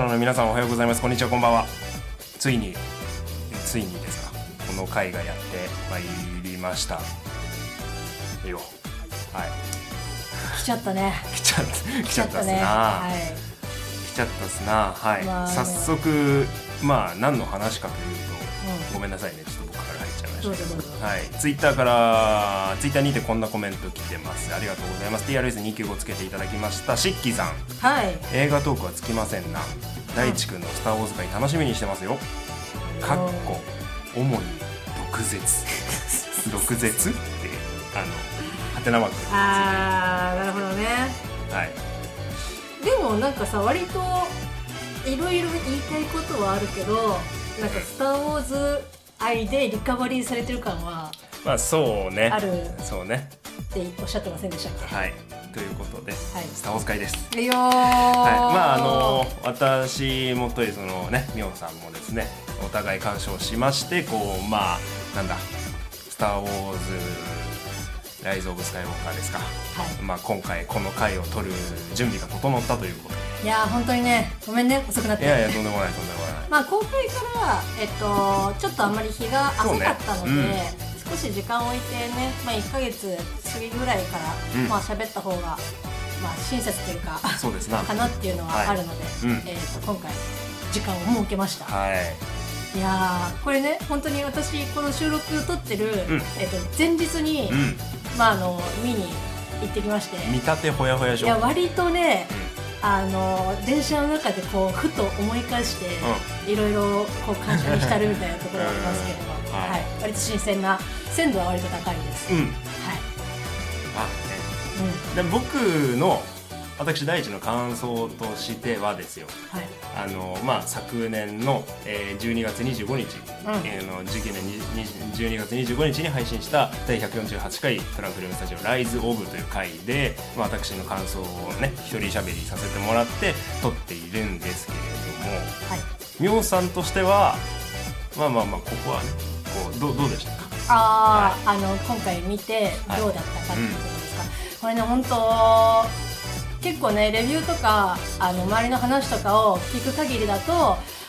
ナーの皆さんおはようございます。こんにちはこんばんは。ついについにですか。この回がやってまいりました。よ。はい。来ちゃったね。来ちゃった。来ちゃったっすな、はい。来ちゃったっすな。はい、まあ早速まあ何の話かというと、うごめんなさいね。ちょっとしはい、ツイッターからツイッターにてこんなコメント来てます。ありがとうございます。TRS295 つけていただきました。しっきさん。はい。映画トークはつきませんな。大地君の「スター・ウォーズ」会楽しみにしてますよ。かっこ主に毒舌。毒舌ってあのハテナマーク。あーなるほどね。はい。でもなんかさ割といろいろ言いたいことはあるけどなんか「スター・ウォーズ」愛でリカバリーされてる感はまあそうね。ある。そうね。っておっしゃってませんでしたっけ？はい。ということで、はい。スター・ウォーズ会です。いやー。はい、まああの私もといそのねみおさんもですねお互い鑑賞しましてこうまあなんだ「スター・ウォーズ」「ライズ・オブ・スカイウォーカー」ですか、はい。まあ、今回この回を撮る準備が整ったということいやー本当にねごめんね遅くなって。でいやいやとんでもないとんでもない。まあ公開から、えっと、ちょっとあんまり日が浅かったので、そうね少し時間を置いてね、まあ、1か月過ぎぐらいから、うん。まあ喋った方が、まあ、親切というかそうですな。かなっていうのはあるので、うん。えっと今回時間を設けました、はい。いやーこれね本当に私この収録撮ってる、ん。えっと前日に、うんまあ、あの見に行ってきまして。見立てほやほやい状や割とね、あの電車の中でこうふと思い返して、いろいろこう感謝に浸るみたいなところがありますけれども、うん。ははい。い割と新鮮な鮮度は割と高いです、うん、うん、はい、まあね。で僕の私第一の感想としてはですよ。うんはい。あのまあ、昨年の、えー、12月25日、うん。えーの時期のにに12月25日に配信した第148回トランクルームスタジオ「ライズ・オブ」という回で、まあ、私の感想をね一人喋りさせてもらって撮っているんですけれどもはい。みょうさんとしてはまあまあまあここはねこうどうどうでしたか？ああ、あの今回見てどうだったかっていうことですか、これね本当結構ねレビューとかあの周りの話とかを聞く限りだと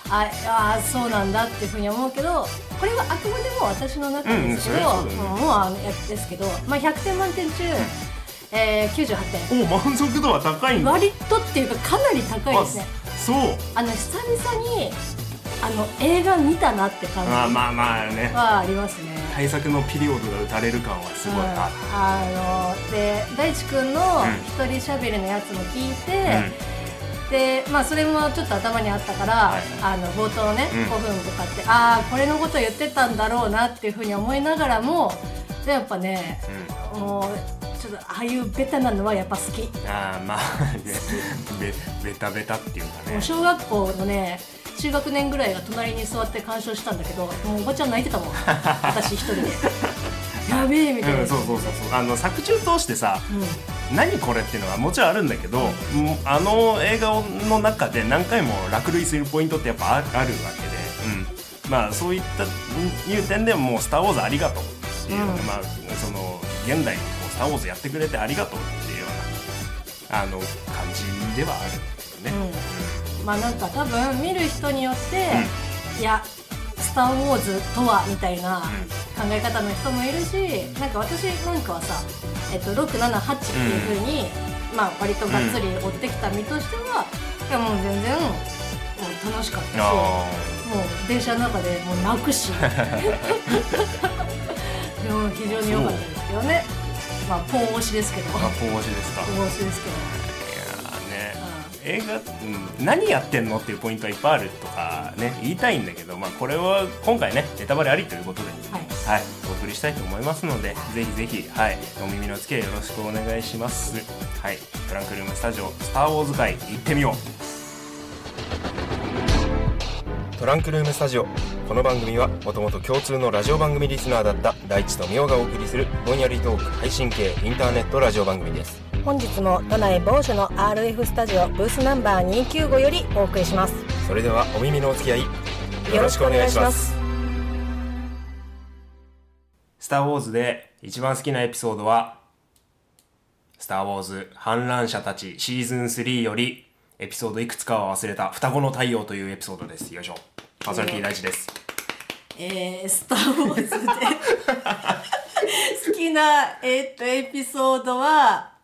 ああーそうなんだっていうふうに思うけどこれはあくまでも私の中ですけど、うんうんね。うんもうあのやつですけど、まあ、100点満点中、えー、98点。お満足度は高いんだ。割とっていうかかなり高いですね。そう。あの久々にあの映画見たなって感じまあまあまあね。はありますね、対策のピリオドが打たれる感はすごいうん。ああので大地君のうん。一人しゃべりのやつも聞いて、でまあそれもちょっと頭にあったから、はい。あの冒頭ね、うん。5分とかってああこれのこと言ってたんだろうなっていうふうに思いながらもでやっぱねうん。もうちょっとああいうベタなのはやっぱ好き、ああまあね。べベタベタっていうかね。小学校のね中学年ぐらいが隣に座って鑑賞したんだけどもうおばちゃん泣いてたもん。私一人で。やべえみたいな、うん、そうそうそうそう。あの作中通してさうん。何これっていうのはもちろんあるんだけど、もうあの映画の中で何回も落類するポイントってやっぱああるわけで、うん、まあそういったいう点でもう「スター・ウォーズありがとう」っていう、うん。まあその現代にこう「スター・ウォーズ」やってくれてありがとうっていうようなあの感じではあるまあなんか多分見る人によって、いや「スター・ウォーズ」とはみたいな考え方の人もいるしなんか私なんかはさ、えっと、678っていうふうに、まあ割とがっつり追ってきた身としては、いやもう全然もう楽しかったしもあう電車の中でもう泣くし。でも非常に良かったですけどね。まあポン押しですけど。ーあポン押しですか。ポン押しですけど。映画、うん、何やってんのっていうポイントはいっぱいあるとかね言いたいんだけど、まあ、これは今回ねネタバレありということで、はい。はい、お送りしたいと思いますのでぜひぜひ、はい、お耳の付けよろしくお願いします。はい。トランクルームスタジオ「スター・ウォーズ会」行ってみよう。トランクルームスタジオ。この番組はもともと共通のラジオ番組リスナーだった大地とみおがお送りするぼんやりトーク配信系インターネットラジオ番組です本日も都内某所の RF スタジオブースナンバー295よりお送りします。それではお耳のお付き合いよろしくお願いします。スター・ウォーズで一番好きなエピソードは、スター・ウォーズ反乱者たちシーズン3よりエピソードいくつかは忘れた双子の太陽というエピソードです。よいしょ。パーソナリティ大地です。えー、スター・ウォーズで 好きな、えー、っとエピソードは、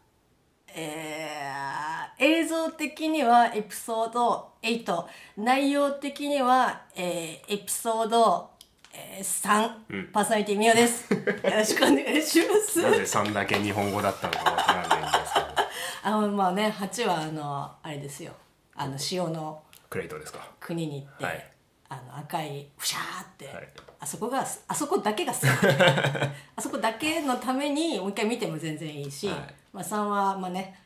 えー、映像的にはエピソード8内容的には、えー、エピソード、えー、3、パーソナリティみおです。よろしくお願いします。なぜ3だけ日本語だったのかわからないんですけど。あのまあね8はあのあれですよ。あの塩のクレイトですか。国に行って、はいあの赤いふしゃーって、はい。あそこがあそこだけが好き あそこだけのためにもう一回見ても全然いいし、はい。まあ、3はまあね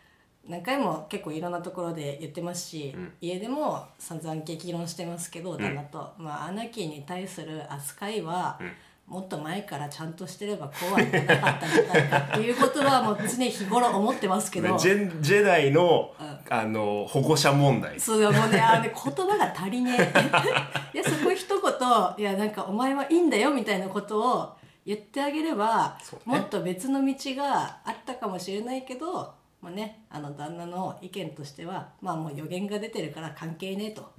何回も結構いろんなところで言ってますし、家でも散々激論してますけど旦那と、まあ、アナキーに対する扱いは、もっと前からちゃんとしてればこうはなかったんじゃないかっていうことはもう常日頃思ってますけど。ジェジェダイの、あの保護者問題。そうもうねあ言葉が足りねえ。いやそこ一言いやなんかお前はいいんだよみたいなことを言ってあげれば、ね。もっと別の道があったかもしれないけどまあねあの旦那の意見としてはまあもう予言が出てるから関係ねえと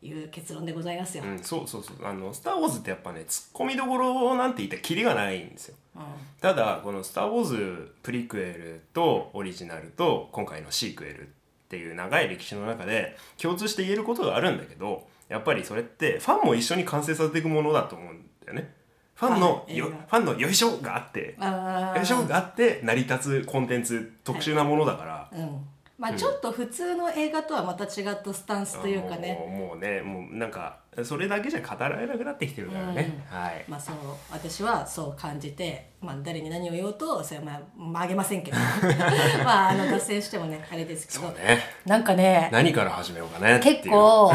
いう結論でございますよ。うん、そうそうそう。あの「スター・ウォーズ」ってやっぱねツッコミどころなんて言ったらキリがないんですよ。ただこの「スター・ウォーズ」プリクエルとオリジナルと今回のシークエルっていう長い歴史の中で共通して言えることがあるんだけどやっぱりそれってファンも一緒に完成させていくものだと思うんだよね。ファンのよ、ファンのよいしょがあってよいしょがあって成り立つコンテンツ特殊なものだから、うんまあちょっと普通の映画とはまた違ったスタンスというかね、もうもうねもうなんかそれだけじゃ語られなくなってきてるからね、はい。まあそう私はそう感じて、まあ、誰に何を言おうとそれはまあ、まあ、あげませんけど まああの脱線してもねあれですけど、ね。なんかね何から始めようかね結構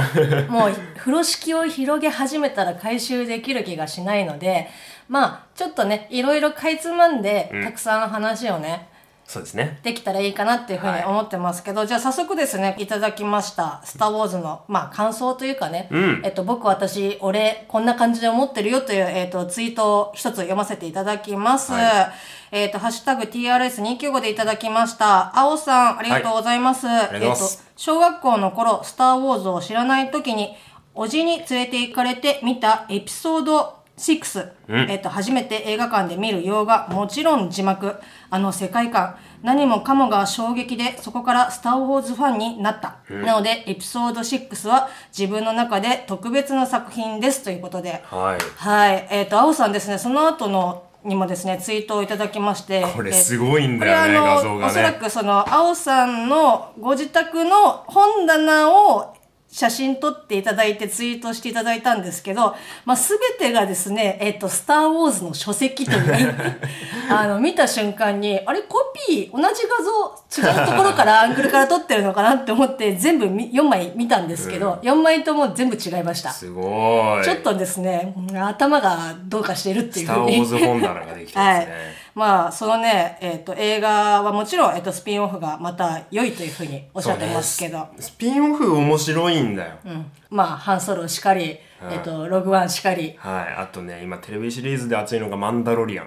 もう風呂敷を広げ始めたら回収できる気がしないのでまあちょっとねいろいろかいつまんで、たくさん話をねそうですねできたらいいかなっていうふうに思ってますけど、じゃあ早速ですねいただきました「スター・ウォーズの」まあ感想というかね、えっと、僕私俺こんな感じで思ってるよという、えっと、ツイートを一つ読ませていただきます。はえっと、ハッシュタグ TRS295 でいただきました。青さん、ありがとうございます。りがとうございますえっと、小学校の頃、スター・ウォーズを知らない時に、おじに連れて行かれて見たエピソード6、えっと、初めて映画館で見る洋画、もちろん字幕、あの世界観、何もかもが衝撃で、そこからスター・ウォーズファンになった。なので、エピソード6は自分の中で特別な作品ですということで、はい。はい。えっ、と、青さんですね、その後の、にもですね、ツイートをいただきまして。これえーすごいんだよね画像がね。おそらくその、青さんのご自宅の本棚を写真撮っていただいてツイートしていただいたんですけど、まあ、全てがですね、えっ、と、スター・ウォーズの書籍という、あの、見た瞬間に、あれ、コピー、同じ画像、違うところから、アングルから撮ってるのかなって思って、全部み4枚見たんですけど、4枚とも全部違いました。すごいちょっとですね、頭がどうかしているっていうスター・ウォーズ本棚ができてまはいすね。まあ、そのね、えっ、と、映画はもちろん、えっ、と、スピンオフがまた良いというふうにおっしゃってますけど、ね。ススピンオフ面白いんだよ、うん。まあ、ハンソロしかり、えっ、と、ログワンしかり、はい。あとね今テレビシリーズで熱いのが「マンダロリアン」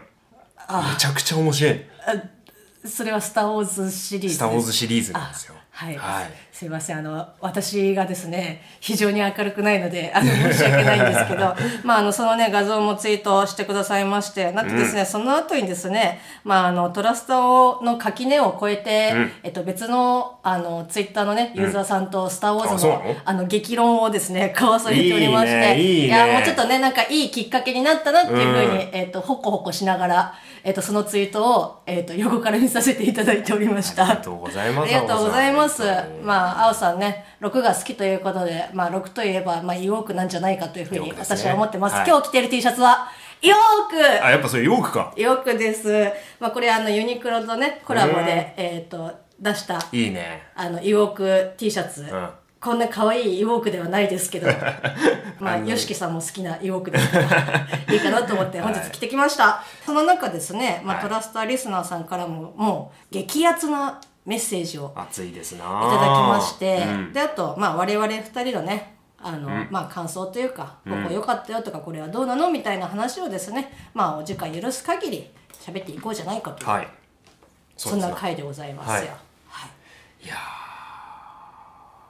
めちゃくちゃ面白い。それはスター・ウォーズシリーズ。スター・ウォーズシリーズなんですよ。はい、はいすいません。あの私がですね非常に明るくないのであの申し訳ないんですけど まああのそのね画像もツイートしてくださいましてなんとですね、その後にですねまああのトラストの垣根を越えて、えっと別のあのツイッターのねユーザーさんとスター・ウォーズの,、うなの？あの激論をですね交わされておりましていいねいいね。やもうちょっとねなんかいいきっかけになったなっていうふうに、えっとほこほこしながらえっとそのツイートをえっと横から見させていただいておりました。ありがとうございますありがとうございます。まあ、青さんね、6が好きということで、まあ、6といえば、まあ、イオークなんじゃないかというふうに私は思ってます。はい今日着てる T シャツは、イオークあやっぱそれヨークかイオークです。まあ、これあの、ユニクロとね、コラボで、えっ、と、出した、いいねあの、イオーク T シャツ。んこんな可愛いイオークではないですけど、まあ、ヨシキさんも好きなイオークですから、いいかなと思って 本日着てきました。その中ですね、まあ、はい。トラスターリスナーさんからも、もう、激アツなメッセージを熱いですな。いいいただきまして、であと、まあ、我々二人のねあの、まあ、感想というか、ここ良かったよとかこれはどうなのみたいな話をですねまあお時間許す限り喋っていこうじゃないかと。い。う、はいそんな回でございますよ、はい。はい。いや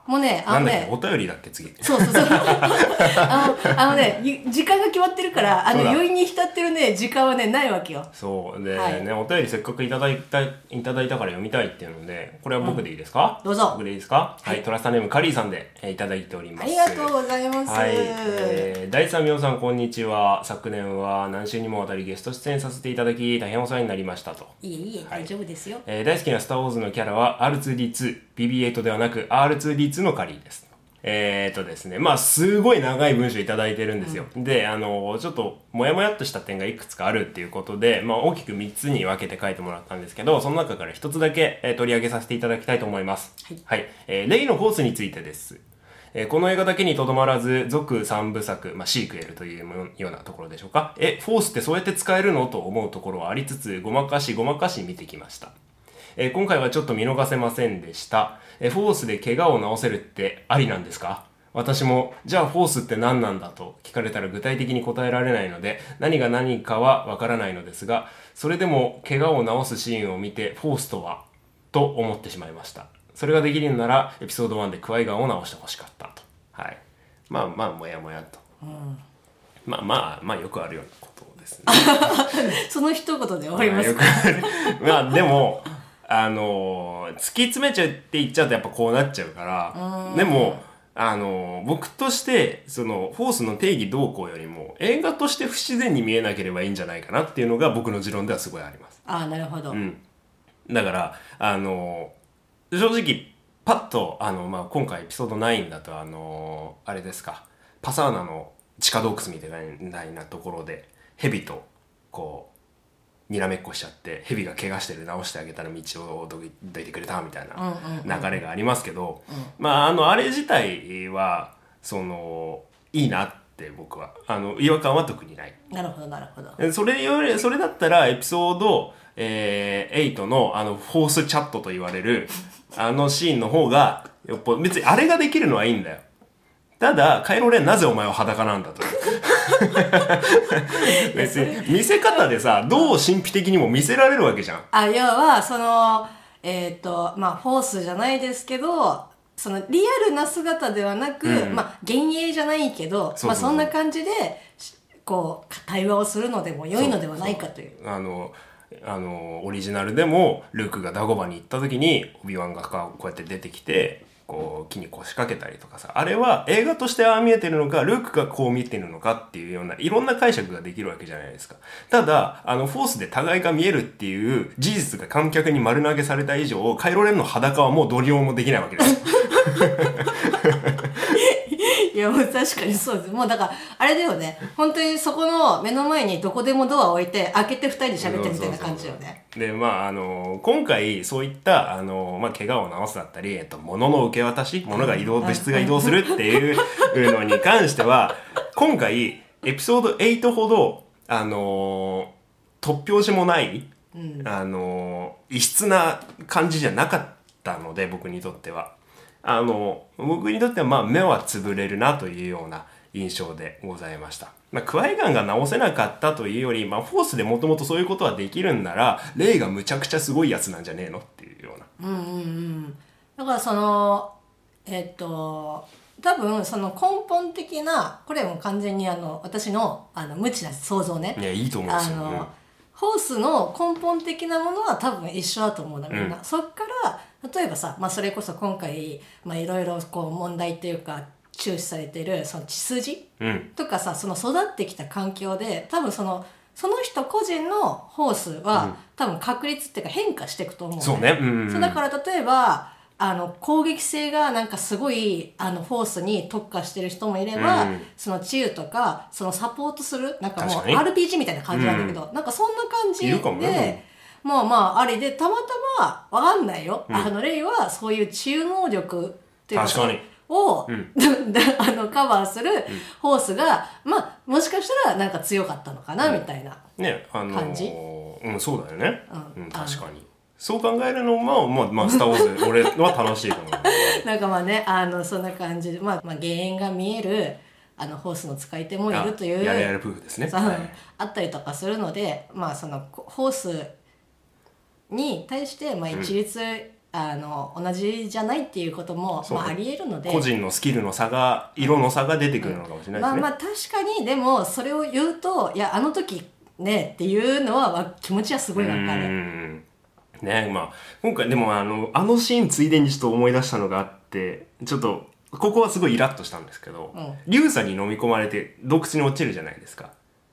もうねあのねお便りだっけ？次。そうそうそう。あのあのねゆ時間が決まってるからあの余韻に浸ってるね時間はねないわけよ。そう。で、はい。ねお便りせっかくいただいたいただいたから読みたいっていうのでこれは僕でいいですか、どうぞ。僕でいいですか？は、はいいトラスタネームカリーさんで、えーいただいております。ありがとうございます、はい、えー、第三名さんこんにちは。昨年は何週にもわたりゲスト出演させていただき大変お世話になりましたと、いえいえ大丈夫ですよ、えー大好きな「スター・ウォーズ」のキャラは R2D2BB8 ではなく R2D2 のカリーです。えー、とですねまあすごい長い文章いただいてるんですよ、であのちょっとモヤモヤっとした点がいくつかあるっていうことで、まあ、大きく3つに分けて書いてもらったんですけどその中から1つだけ、えー取り上げさせていただきたいと思います。はい、えーレイのフォースについてです。えーこの映画だけにとどまらず、続3部作、まあ、シークエルというもようなところでしょうか。え、フォースってそうやって使えるの？と思うところはありつつ、ごまかしごまかし見てきました。えー今回はちょっと見逃せませんでした。えーフォースで怪我を治せるってありなんですか？私も、じゃあフォースって何なんだと聞かれたら具体的に答えられないので、何が何かはわからないのですが、それでも怪我を治すシーンを見て、フォースとは？と思ってしまいました。それができるなら、エピソード1でクワイガンを直してほしかったと。はい。まあまあ、もやもやと。まあまあ、まあよくあるようなことですね。その一言で終わりますまあよくあるまあでも、あのー突き詰めちゃうって言っちゃうとやっぱこうなっちゃうから、でも、あのー僕として、その、フォースの定義どうこうよりも、映画として不自然に見えなければいいんじゃないかなっていうのが僕の持論ではすごいあります。ああなるほど、うん。だから、あのー正直、パッと、あの、まあ、今回エピソード9だと、あのーあれですか、パサーナの地下洞窟みたいなところで、蛇と、こう、にらめっこしちゃって、蛇が怪我してる直してあげたら道をどいてくれたみたいな流れがありますけど、まあ、あの、あれ自体は、その、いいなって僕は、あの、違和感は特にない。なるほどなるほどえそれより、それだったらエピソード、えー、8のあの、フォースチャットと言われる、あのシーンの方が、やっぱ別にあれができるのはいいんだよ。ただ、カイロレンなぜお前は裸なんだと。別に、見せ方でさ、どう神秘的にも見せられるわけじゃん。あ要はそのえっ、とまあフォースじゃないですけどそのリアルな姿ではなく、うん。まあ幻影じゃないけどまあそんな感じでしこう対話をするのでも良いのではないかという。あの、あの、オリジナルでも、ルークがダゴバに行った時に、オビワンがこうやって出てきて、こう、木に腰掛けたりとかさ、あれは映画としてああ見えてるのか、ルークがこう見てるのかっていうような、いろんな解釈ができるわけじゃないですか。ただ、あの、フォースで互いが見えるっていう事実が観客に丸投げされた以上、カイロレンの裸はもうどうもできないわけです。いやもう確かにそうです。もうだからあれだよね。本当にそこの目の前にどこでもドアを置いて開けて二人で喋ってるみたいな感じよね。で、まあ、あの、今回、そういった、あの、まあ、怪我を治すだったり、えっと、物の受け渡し、物が移動、物質が移動するっていうのに関しては、今回、エピソード8ほど、あの、突拍子もない、あの、異質な感じじゃなかったので、僕にとっては。あの、僕にとっては、まあ、目は潰れるなというような印象でございました。まあ、クワイガンが直せなかったというより、まあ、フォースでもともとそういうことはできるんなら、レイがむちゃくちゃすごいやつなんじゃねえのっていうような。だからそのえっと多分その根本的なこれも完全にあの私のあの無知な想像ねいや、いいと思うんですよ。あの、ホースの根本的なものは多分一緒だと思うんだみんな、うそっから例えばさ、まあ、それこそ今回まあいろいろこう問題っていうか注視されてるその血筋うん。うん。とかさその育ってきた環境で多分そのその人個人のホースは、多分確率っていうか変化していくと思うのそうね。うん。そうだから例えばあの攻撃性がなんかすごいあのフォースに特化してる人もいれば、うん。その治癒とかそのサポートするなんかもう確かに。RPG みたいな感じなんだけど、なんかそんな感じいるかもでねまあまああれでたまたまわかんないよ、あのレイはそういう治癒能力っていう確かに。を、ん。で あのカバーするホースが、まあもしかしたらなんか強かったのかな、みたいな。ね、あのー感じ。うん、そうだよね。うん。うん、確かに。そう考えるのも、まあ、まあ、スター・ウォーズ、俺は楽しいと思う。なんかまあねあのそんな感じ。で、まあ、まあ原因が見えるあのホースの使い手もいるというあやれやれ夫婦ですね。はい。あったりとかするのでまあそのこホースに対してまあ一律あの同じじゃないっていうことも、まあ、ありえるので。個人のスキルの差が色の差が出てくるのかもしれないですね、まあまあ確かにでもそれを言うといやあの時ねっていうのはわ気持ちはすごいわかうる。んね。まあ今回でもあのあのシーンついでにちょっと思い出したのがあってちょっとここはすごいイラッとしたんですけど、うん。リュウサに飲み込まれて洞窟に落ちるじゃないですか。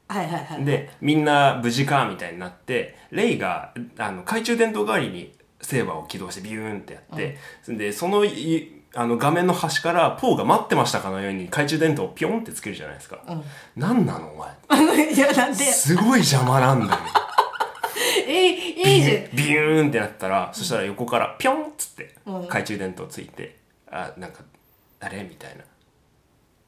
はいはいはい。でみんな無事かみたいになってレイがあの懐中電灯代わりにセーバーを起動してビューンってやって、でそのいあの画面の端からポーが待ってましたかのように懐中電灯をピョンってつけるじゃないですか、何なのお前。いやなんですごい邪魔なんだよえいいいじゃん。ビューンってなったら、そしたら横からピョンっつってうん。懐中電灯ついてあなんかあれ？みたいな、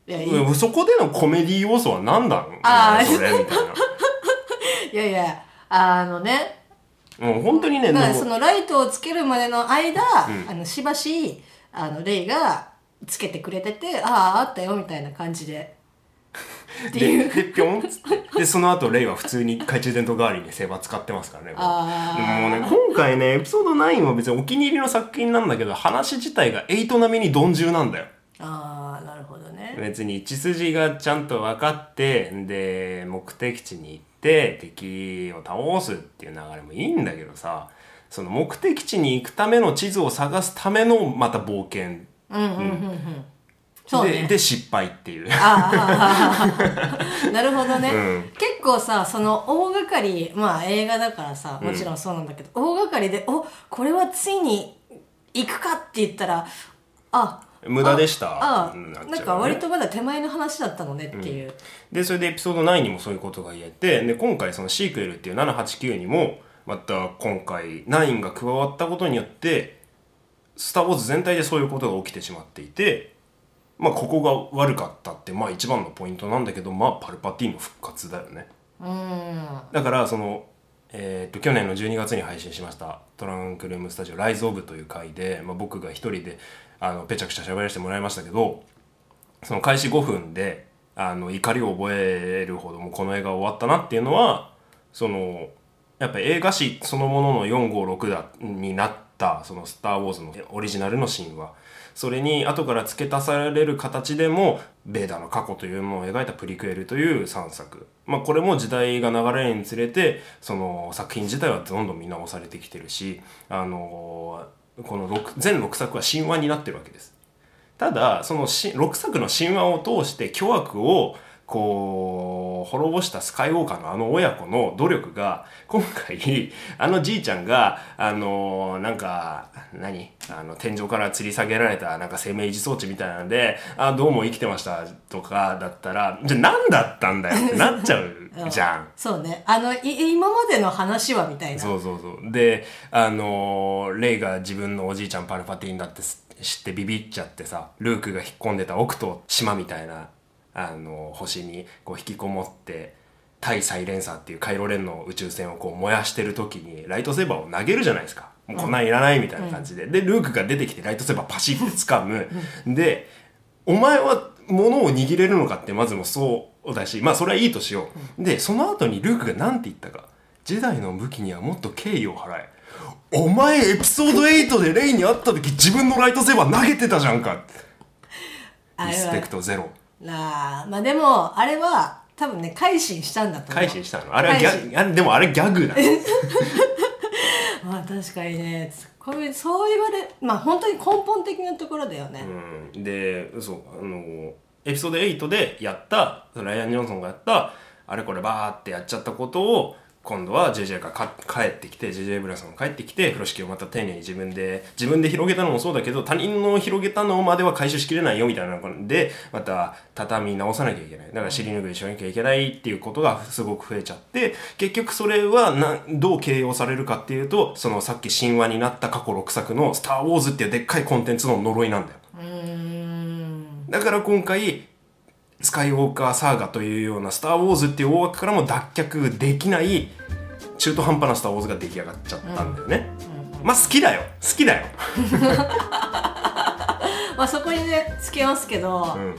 いやいい。うんそこでのコメディ要素は何だの？あー。それ？みたい いやいやあのね。なもう本当にねだからそのライトをつけるまでの間、あのしばしあのレイがつけてくれててあああったよみたいな感じでってでいう。でピョンっつって。でその後レイは普通に懐中電灯代わりにセーバー使ってますからねもうね今回ねエピソード9は別にお気に入りの作品なんだけど話自体が8並みに鈍重なんだよ。ああなるほどね。別に血筋がちゃんと分かってで目的地に行って敵を倒すっていう流れもいいんだけどさその目的地に行くための地図を探すためのまた冒険。うんうんうんうんそうで,、ね。で失敗っていう。ああ なるほどね、うん。結構さその大掛かりまあ映画だからさもちろんそうなんだけど、大掛かりでおこれはついに行くかって言ったらあ無駄でした。ああうんなね。なんか割とまだ手前の話だったのねっていう、でそれでエピソード9にもそういうことが言えてで今回そのシークエルっていう789にもまた今回9が加わったことによって「スター・ウォーズ」全体でそういうことが起きてしまっていてまあここが悪かったってまあ一番のポイントなんだけどまあパルパティーンの復活だよね。うん。だからそのえー、と去年の12月に配信しました「トランクルームスタジオライズ・オブ」という回で、まあ、僕が一人であのぺちゃくちゃ喋らせてもらいましたけどその開始5分であの怒りを覚えるほどもうこの映画終わったなっていうのはそのやっぱ映画史そのものの456だになったその「スター・ウォーズ」のオリジナルの神話それに後から付け足される形でもベーダーの過去というものを描いたプリクエルという3作。まあこれも時代が流れるにつれてその作品自体はどんどん見直されてきてるしあのこの6全6作は神話になってるわけです。ただその6作の神話を通して巨悪をこう滅ぼしたスカイウォーカーのあの親子の努力が今回あのじいちゃんがあのなんか何？あの天井から吊り下げられたなんか生命維持装置みたいなんであどうも生きてましたとかだったらじゃあ何だったんだよって なっちゃうじゃん。そうね。あのい今までの話はみたいな。そうそうそう。であのーレイが自分のおじいちゃんパルパティンだってす知ってビビっちゃってさルークが引っ込んでた奥と島みたいな、あのー星にこう引きこもって対サイレンサーっていうカイロレンの宇宙船をこう燃やしてる時にライトセーバーを投げるじゃないですか。もうこんなんいらないみたいな感じで、でルークが出てきてライトセーバーパシッて掴む。でお前は物を握れるのかってまずもそうだしまあそれはいいとしよう、でその後にルークが何て言ったか。ジェダイの武器にはもっと敬意を払え。お前エピソード8でレイに会った時自分のライトセーバー投げてたじゃんか。リスペクトゼロなあまあでもあれは多分ね改心したんだと思う。改心したの？あれはギ改ャグあでもあれギャグだ。まあ確かにねこういうそう言われまあ本当に根本的なところだよね、うん、でそうあのエピソード8でやったライアン・ジョンソンがやったあれこれバーってやっちゃったことを今度は JJ がか帰ってきて JJ ブラさんが帰ってきて風呂敷をまた丁寧に自分で自分で広げたのもそうだけど他人の広げたのまでは回収しきれないよみたいなのでまた畳み直さなきゃいけない。だから尻拭いしなきゃいけないっていうことがすごく増えちゃって結局それはなどう形容されるかっていうとそのさっき神話になった過去6作の「スター・ウォーズ」っていうでっかいコンテンツの呪いなんだよ。うーん。だから今回スカイウォーカーサーガというようなスター・ウォーズっていう大枠からも脱却できない中途半端なスター・ウォーズが出来上がっちゃったんだよね、まあ好きだよ。好きだよ、まあそこにねつけますけど、うん。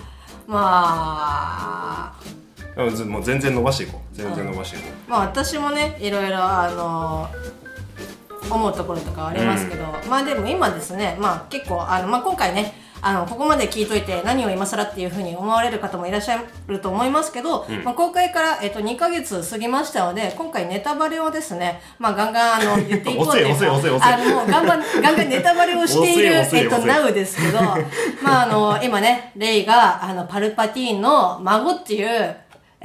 まあもう全然伸ばしていこう。全然伸ばしていこまあ私もねいろいろあの思うところとかはありますけど、まあでも今ですねまあ結構あの、まあ、今回ねあのここまで聞いといて何を今更っていうふうに思われる方もいらっしゃると思いますけど、まあ、公開から、えっと2ヶ月過ぎましたので今回ネタバレをですね、まあ、ガンガンあの言っていこうという あのもうガンガンガンガンネタバレをしている えっと遅い。NOW ですけどまああの今ねレイがあのパルパティーンの孫っていう、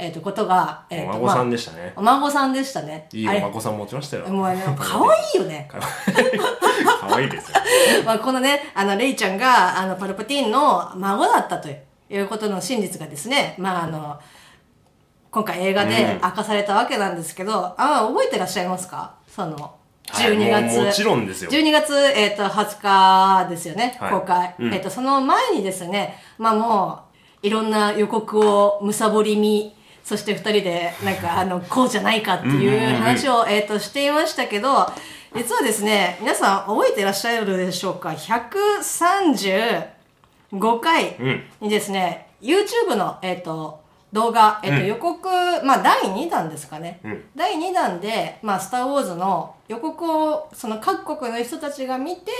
えっとことが、えっとお孫さんででしたね。お孫さんでしたね。いいお孫さん持ちましたよ。もうね 可愛いよね。可愛い。ですよ。まあこのねあのレイちゃんがあのパルパティーンの孫だったということの真実がですねまああの今回映画で明かされたわけなんですけど、ああ覚えてらっしゃいますか？そのはい12月、もうもちろんですよ。12月、えっと20日ですよね、はい。公開、うん。えっとその前にですねまあもういろんな予告をむさぼり見そして2人でなんかあのこうじゃないかっていう話を、えっとしていましたけど実はですね皆さん覚えていらっしゃるでしょうか？135回にですね、YouTube の、えっと動画、えっと予告、まあ第2弾ですかね、ん。第2弾で、まあ、スター・ウォーズの予告をその各国の人たちが見て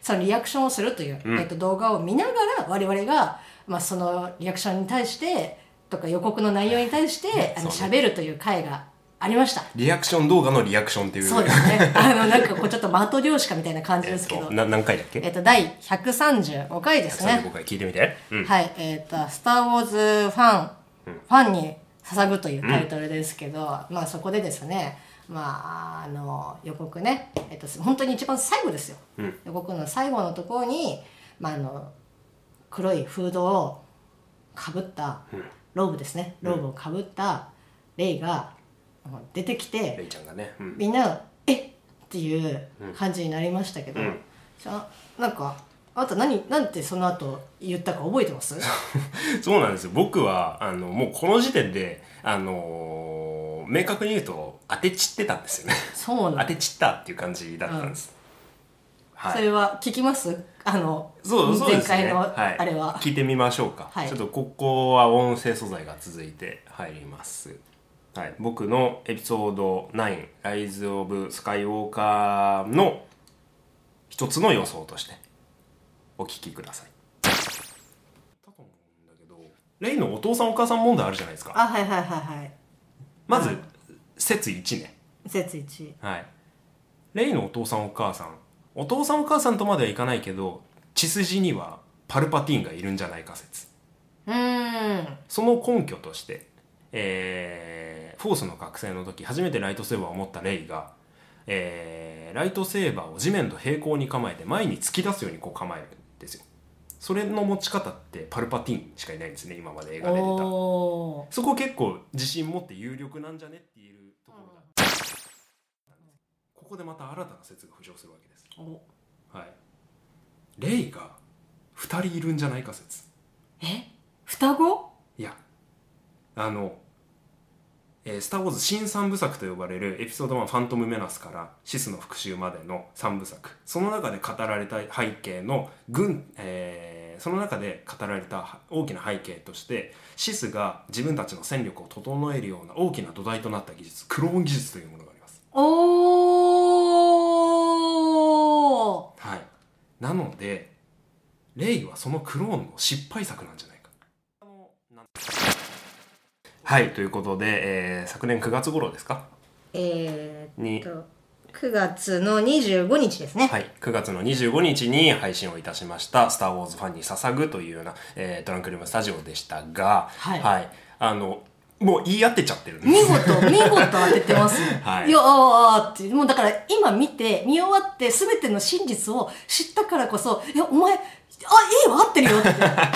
そのリアクションをするという、えっと動画を見ながら我々が、まあ、そのリアクションに対してとか予告の内容に対してあの喋るという回がありました。リアクション動画のリアクションっていう。そうですね。あの、なんかこうちょっと的漁師かみたいな感じですけど。えっと、な何回だっけ？えっと、第135回ですね。35回聞いてみて。うん。はい、えっ、と、スター・ウォーズファン、ファンに捧ぐというタイトルですけど、まあそこでですね、まあ、あの、予告ね、えっ、と、本当に一番最後ですよ。予告の最後のところに、まああの、黒いフードをかぶった、ローブですね、ローブをかぶったレイが出てきて、レイちゃんがね。うん。みんな「えっ!」っていう感じになりましたけど、ん。じゃあなんかあなた何なんてその後言ったか覚えてます？そうなんですよ。僕はあのもうこの時点であのー明確に言うと当て散ってたんですよね。そうなん当て散ったっていう感じだったんです、はい。それは聞きます？あのそうそうね。前回のはい、あれは、聞いてみましょうか、はい。ちょっとここは音声素材が続いて入ります。はい、僕のエピソード9「ライズ・オブ・スカイウォーカー」の一つの予想としてお聞きください。だと思うんだけどレイのお父さんお母さん問題あるじゃないですか。あはいはいはいはい。まず説1ね。説一。はい。レイのお父さんお母さんお父さんお母さんとまではいかないけど血筋にはパルパティーンがいるんじゃないか説。うーん。その根拠として、えーフォースの覚醒の時初めてライトセーバーを持ったレイが、えーライトセーバーを地面と平行に構えて前に突き出すようにこう構えるんですよ。それの持ち方ってパルパティーンしかいないんですね今まで映画で出た。そこ結構自信持って有力なんじゃねって言えるところだ、ここでまた新たな説が浮上するわけお。はい。レイが2人いるんじゃないか説。え？双子？いや。あのえースター・ウォーズ」新三部作と呼ばれるエピソード1「ファントム・メナス」から「シスの復讐」までの3部作。その中で語られた背景の軍、えーその中で語られた大きな背景としてシスが自分たちの戦力を整えるような大きな土台となった技術クローン技術というものがありますなのでレイはそのクローンの失敗作なんじゃないか。はいということで、えー昨年9月頃ですか？えー、にっと9月の25日ですね、はい、9月の25日に配信をいたしました「スター・ウォーズファンに捧ぐ」というような、えートランクルームスタジオでしたが、はいあのもう言い合ってちゃってる見事 見事当ててます。よ、はい。あーって。もうだから今見て見終わって全ての真実を知ったからこそ「いやお前あいいよ合ってるよ」って。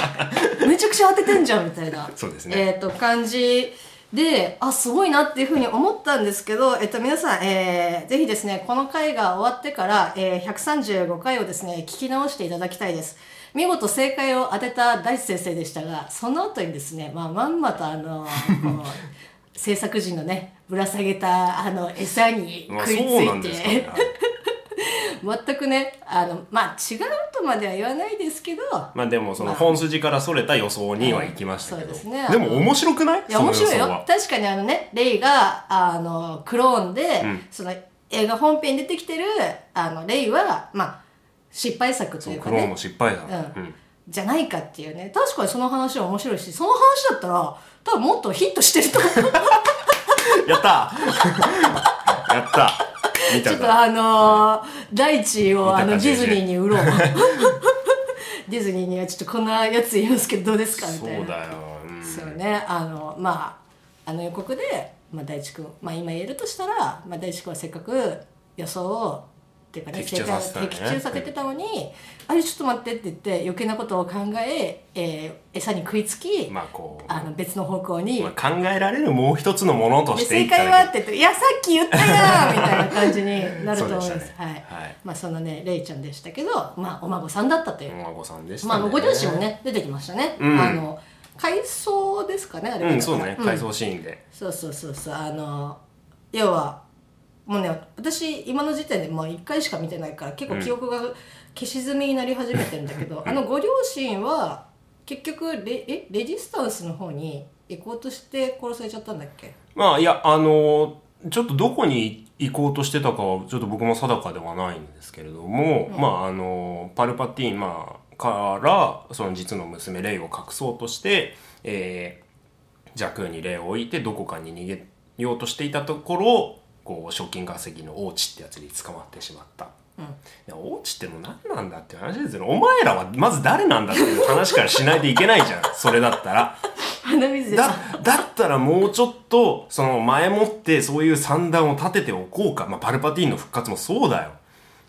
めちゃくちゃ当ててんじゃんみたいな。そうですね。えっ、と感じであすごいなっていうふうに思ったんですけど、えっと、皆さん、えーぜひですねこの回が終わってから、えー135回をですね聞き直していただきたいです見事正解を当てた大地先生でしたがその後にですね、まあ、まんまとあの 制作陣のねぶら下げたあの餌にまあ食いついですかね。て、全くねあのまあ違うとまでは言わないですけどまあでもそのまあ本筋からそれた予想には行きましたけど、そうですね。でも面白くない？いや面白いよ。確かにあのねレイがあのクローンで、うん。その映画本編に出てきてるあのレイはまあ失敗作というかね。クローンの失敗だ、うん。うん。じゃないかっていうね。確かにその話は面白いしその話だったら多分もっとヒットしてると思う。やった。やった。ちょっとあのー大地をあのディズニーに売ろう。ディズニーにはちょっとこんなやついますけどどうですかみたいな。そうだよ、うん、そうね。あのまああの予告で、まあ、大地君、まあ、今言えるとしたら、まあ、大地君はせっかく予想をっていうかね的中させ的中させてたのに、あれちょっと待ってって言って余計なことを考ええー餌に食いつき、まあこう、あの別の方向に、まあ、考えられるもう一つのものとでしてい正解はって言って「いやさっき言ったやん!」みたいな感じになると思うんです。そうでしたはい、ねはい。まあそんなねレイちゃんでしたけどまあお孫さんだったという、お孫さんでしたね。まあご両親もね出てきましたね、うん。あの回想ですかねあれは。うんそうね。ん。回想シーンで、そうそうそうそう。あの要はもうね私今の時点でまあ1回しか見てないから結構記憶が消し済みになり始めてるんだけど、あのご両親は結局レえレジスタンスの方に行こうとして殺されちゃったんだっけ？まあいやあのちょっとどこに行こうとしてたかはちょっと僕も定かではないんですけれども、まああのパルパティーン、まあ、からその実の娘レイを隠そうとして、えー、ジャクーにレイを置いてどこかに逃げようとしていたところこう賞金稼ぎの王子ってやつに捕まってしまった。いや王子ってもう何なんだって話ですよ。お前らはまず誰なんだっていう話からしないといけないじゃん。それだったら。鼻水でだだったらもうちょっとその前もってそういう算段を立てておこうか、まあ、パルパティーンの復活もそうだよ。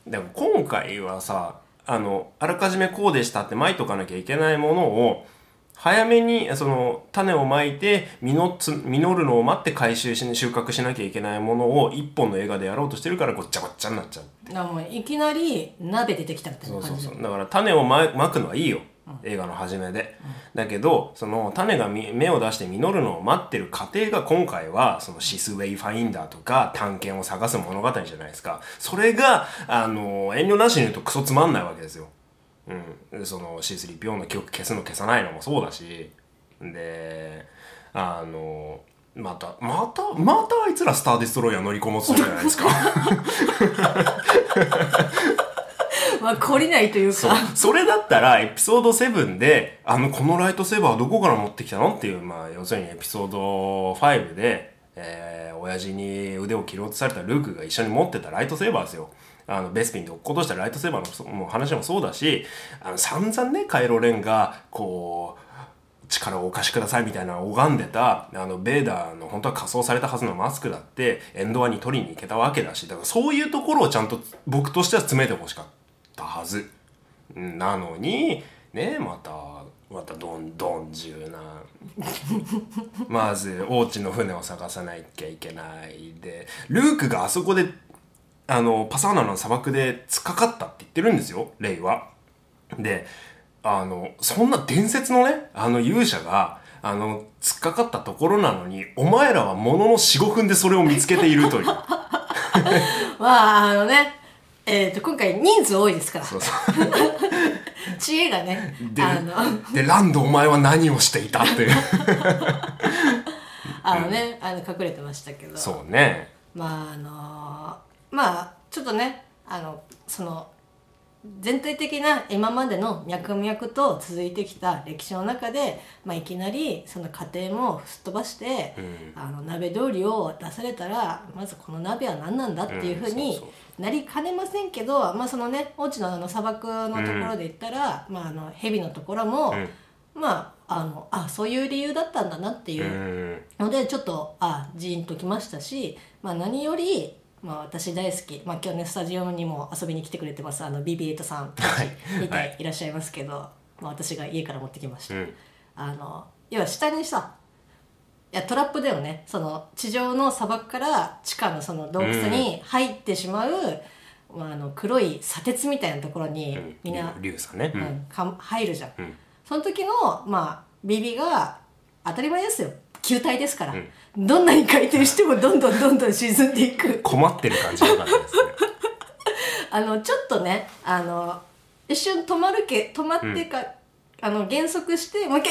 でも今回はさあのあらかじめこうでしたってまいとかなきゃいけないものを早めにその種をまいて実つ実るのを待って回収し収穫しなきゃいけないものを一本の映画でやろうとしてるからごっちゃごっちゃになっちゃう。あもういきなり鍋出てきたみたいそうそうな感じでそう。だから種をままくのはいいよ、映画の初めで、だけどその種がみ芽を出して実るのを待ってる過程が今回はそのシスウェイファインダーとか探検を探す物語じゃないですか。それがあの遠慮なしに言うとクソつまんないわけですよ、うん、でその C3PO の記憶消すの消さないのもそうだし。であのまたまたまたあいつらスター・デストロイヤー乗り込もうとするじゃないですか。まあ懲りないというか。それだったらエピソード7であのこのライトセーバーはどこから持ってきたのっていう、まあ、要するにエピソード5で、えー、親父に腕を切り落とされたルークが一緒に持ってたライトセーバーですよあのベスピンで落っことしたライトセーバーの話もそうだしあの散々ねカイロレンがこう力をお貸しくださいみたいな拝んでたあのベーダーの本当は仮装されたはずのマスクだってエンドワに取りに行けたわけだしだからそういうところをちゃんと僕としては詰めてほしかったはず。なのにねまたまたどんどんじゅうなまず 王子の船を探さなきゃいけない。でルークがあそこであのパサーナの砂漠で突っかかったって言ってるんですよレイは。であのそんな伝説のねあの勇者があの突っかかったところなのにお前らはものの45分でそれを見つけているという。まああのねえー、と今回人数多いですから。そうそう。知恵がねであの。でランドお前は何をしていたっていう。あのね、あの隠れてましたけど。そうね。まああのまあちょっとねあのその全体的な今までの脈々と続いてきた歴史の中で、まあ、いきなりその過程もすっ飛ばして、あの鍋料理を出されたらまずこの鍋は何なんだっていうふううんになりかねませんけど、まあそのね王子のあの砂漠のところで言ったら、まあ、あの蛇のところも、ん。まああのあそういう理由だったんだなっていうう。ん。のでちょっとあジーンときましたし、まあ、何より、まあ、私大好き、まあ、今日ねスタジオにも遊びに来てくれてますあの BB8 さんはい。見はい。ていらっしゃいますけど、まあ、私が家から持ってきました、うん。あの要は下にさいやトラップだよね。その地上の砂漠から地下のその洞窟に入ってしまう、まあ、あの黒い砂鉄みたいなところにみんな、リュウさんね、ううん。入るじゃん、ん。その時のまあビビが当たり前ですよ。球体ですから、どんなに回転してもどんどんどんどん沈んでいく。困ってる感じよかったですね。あのちょっとねあの一瞬止まるけ止まってか、あの減速してもう一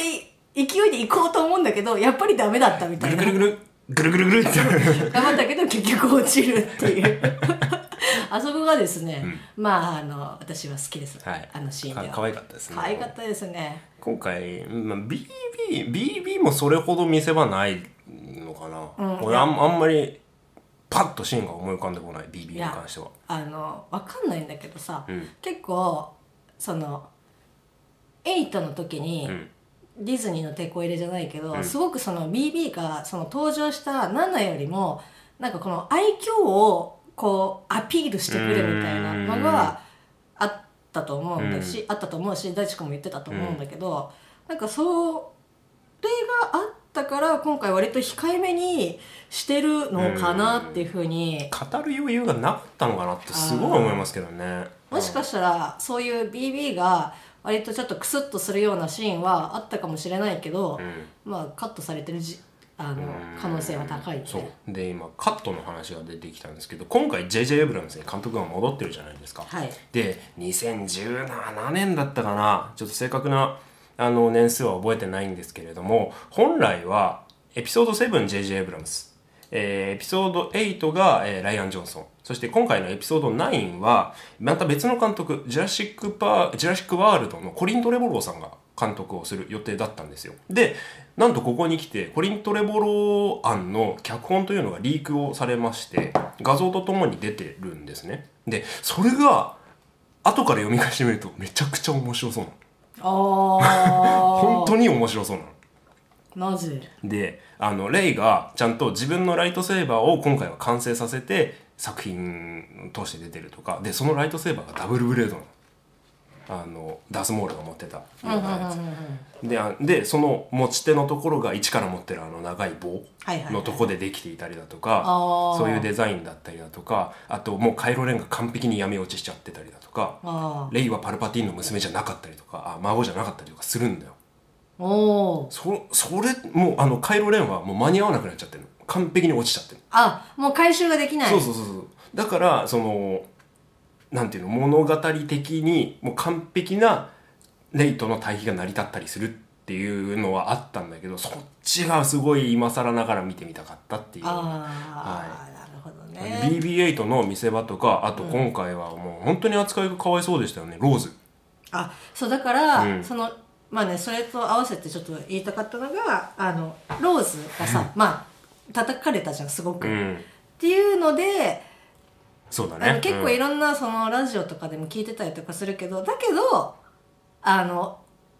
回勢いで行こうと思うんだけどやっぱりダメだったみたいな。ぐるぐるぐるぐるぐるぐるって。頑張ったけど結局落ちるっていう。あそこがですね、まああの私は好きです、はい。あのシーンでは。か可愛かったですね。可愛かったですね。今回、まあ、BB BB もそれほど見せ場ないのかな、うん。俺あんあんまりパッとシーンが思い浮かんでこない。BB に関しては。あのわかんないんだけどさ、うん。結構その8の時に、ん。ディズニーのテこ入れじゃないけど、すごくその BB がその登場した7よりもなんかこの愛嬌をこうアピールしてくれるみたいなのがあったと思うんだし、あったと思うし大地君も言ってたと思うんだけど、なんかそれがあったから今回割と控えめにしてるのかなっていうふうに語る余裕がなかったのかなってすごい思いますけどね。もしかしたらそういう BB が割とちょっとクスッとするようなシーンはあったかもしれないけど、まあカットされてるじあの可能性は高いそう。で今カットの話が出てきたんですけど今回 JJ エイブラムスに監督が戻ってるじゃないですか、はい。で2017年だったかな。ちょっと正確なあの年数は覚えてないんですけれども本来はエピソード 7JJ エブラムスえーエピソード8が、えーライアン・ジョンソン。そして今回のエピソード9はまた別の監督ジュラシックパージュラシック・ワールドのコリン・トレボローさんが監督をする予定だったんですよ。でなんとここに来てコリン・トレボロー案の脚本というのがリークをされまして画像とともに出てるんですね。でそれが後から読み返してみるとめちゃくちゃ面白そうな。の本当に面白そうなの。あなぜであのレイがちゃんと自分のライトセーバーを今回は完成させて作品を通して出てるとかでそのライトセーバーがダブルブレードなのあのダスモールが持ってた。ようなやつであでその持ち手のところが一から持ってるあの長い棒のとこでできていたりだとか、そういうデザインだったりだとかあともうカイロレンが完璧に闇落ちしちゃってたりだとかあレイはパルパティーンの娘じゃなかったりとかあ孫じゃなかったりとかするんだよ。あおおそそれもうあのカイロレンはもう間に合わなくなっちゃってるの。完璧に落ちちゃってるあもう回収ができない。そうそうそうそう。だからそのなんていうの物語的にもう完璧なレイとの対比が成り立ったりするっていうのはあったんだけどそっちがすごい今更ながら見てみたかったっていう。ああ、なるほどね。BB8 の見せ場とかあと今回はもう本当に扱いがかわいそうでしたよね。ローズ。あそうだから、うん。そのまあねそれと合わせてちょっと言いたかったのがあのローズがさまあ叩かれたじゃんすごく、っうん。ていうのでそうだね。結構いろんなそのラジオとかでも聞いてたりとかするけどだけどあの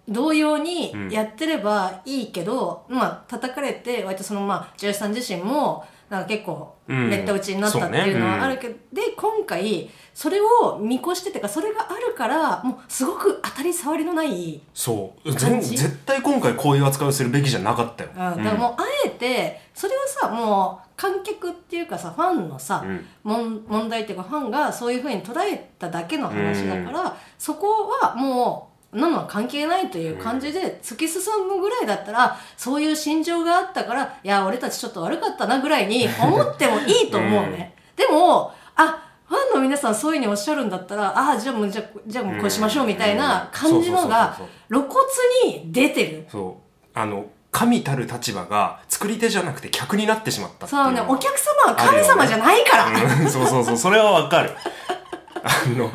同様にやってればいいけど、まあ叩かれて割とそのまあジェイさん自身もなんか結構うん。めった打ちになったっていうのはあるけど、で今回それを見越しててかそれがあるからもうすごく当たり障りのないそう。絶対今回こういう扱いをするべきじゃなかったよ、うん、だからもうあえてそれをさもう観客っていうかさファンのさ、うん。問題っていうかファンがそういうふうに捉えただけの話だから、そこはもうなのは関係ないという感じで突き進むぐらいだったらそういう心情があったからいや俺たちちょっと悪かったなぐらいに思ってもいいと思うね。でもあファンの皆さんそういうふうにおっしゃるんだったらああじゃあもうじゃあじゃあもうこうしましょうみたいな感じのが露骨に出てる。そう。あの神たる立場が作り手じゃなくて客になってしまったっていうそうね、お客様は神様じゃないから。うん。そうそうそうそれはわかる。あの、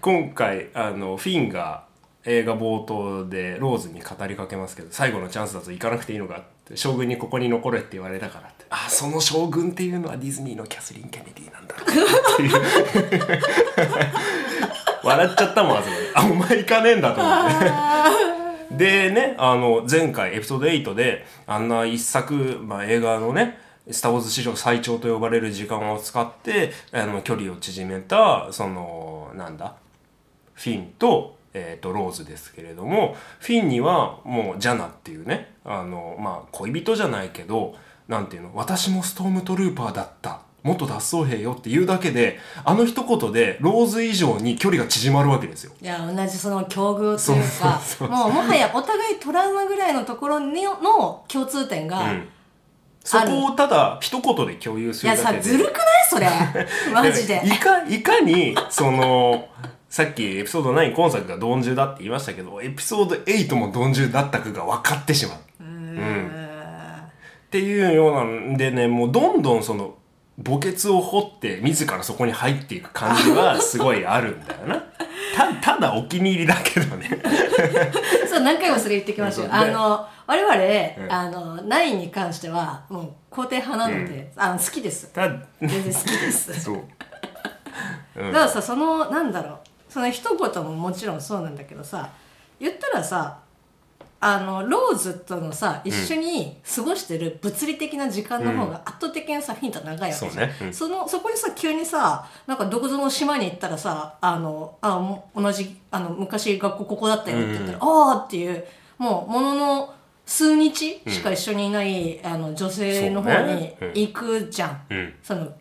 今回あのフィンが映画冒頭でローズに語りかけますけど最後のチャンスだと行かなくていいのかって将軍にここに残れって言われたからって。あその将軍っていうのはディズニーのキャスリン・ケネディなんだっていう。笑っちゃったもんあそこで。あお前行かねえんだと思って でねあの前回エピソード8であんな一作、まあ、映画のね「スター・ウォーズ」史上最長と呼ばれる時間を使ってあの距離を縮めたそのなんだフィンと,、えー、とローズですけれどもフィンにはもうジャナっていうねあの、まあ、恋人じゃないけどなんていうの私もストームトルーパーだった元脱走兵よって言うだけであの一言でローズ以上に距離が縮まるわけですよ。いや、同じその境遇というかもうもはやお互いトラウマぐらいのところにの共通点が、うんそこをただ一言で共有すいやさ、るだけでずるくない？それ。マジで。いかいかにそのさっきエピソード9今作が鈍重だって言いましたけどエピソード8も鈍重だったかが分かってしまう。うーんってっていうようなんでねもうどんどんその墓穴を掘って自らそこに入っていく感じはすごいあるんだよな。たただお気に入りだけどね。そう何回もそれ言ってきましたよあの我々、うん。あのナインに関してはもう肯定派なので、あの好きです。た全然好きです。そう、うん。だからさそのなんだろう。その一言ももちろんそうなんだけどさ言ったらさあのローズとのさ一緒に過ごしてる物理的な時間の方が圧倒的にさヒント長いわけじゃん。そうね。うん。そのそこにさ急にさなんかどこぞの島に行ったらさあのあも同じあの昔学校ここだったよって言ったら、ああっていうもうものの数日しか一緒にいない、あの女性の方に行くじゃん、うん。その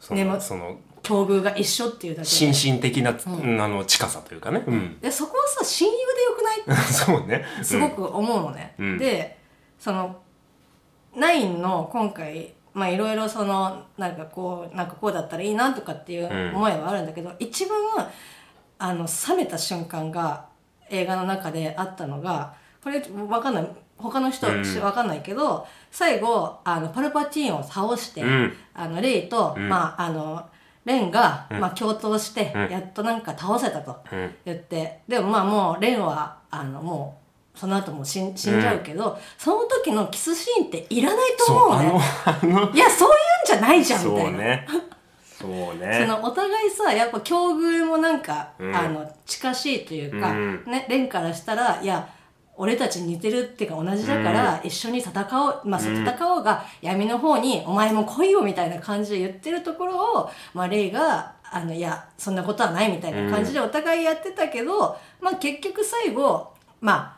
その,、ねまその境遇が一緒っていうだけで。心身的な、あの近さというかね、うん、でそこはさ親友 そうね。すごく思うのね、うん。でそのナインの今回まあいろいろそのなんかこうなんかこうだったらいいなとかっていううん。思いはあるんだけど、一番あの冷めた瞬間が映画の中であったのがこれわかんない。他の人はうん。わかんないけど、最後あのパルパティーンを倒して、うん。あのレイと、ん。まああのレンが、まあ、共闘して、うん。やっとなんか倒せたと。うん。言ってでもまあもうレンはあのもうその後も死ん死んじゃうけど、その時のキスシーンっていらないと思うね。いやそういうんじゃないじゃんみたいな、ね。そうね。そのお互いさやっぱ境遇もなんか、うん。あの近しいというか、うん。ねレンからしたらいや俺たち似てるっていうか同じだから一緒に戦おう、まあ、戦おうが闇の方に「お前も来いよ」みたいな感じで言ってるところを、まあ、レイがあの「いやそんなことはない」みたいな感じでお互いやってたけど、まあ、結局最後まあ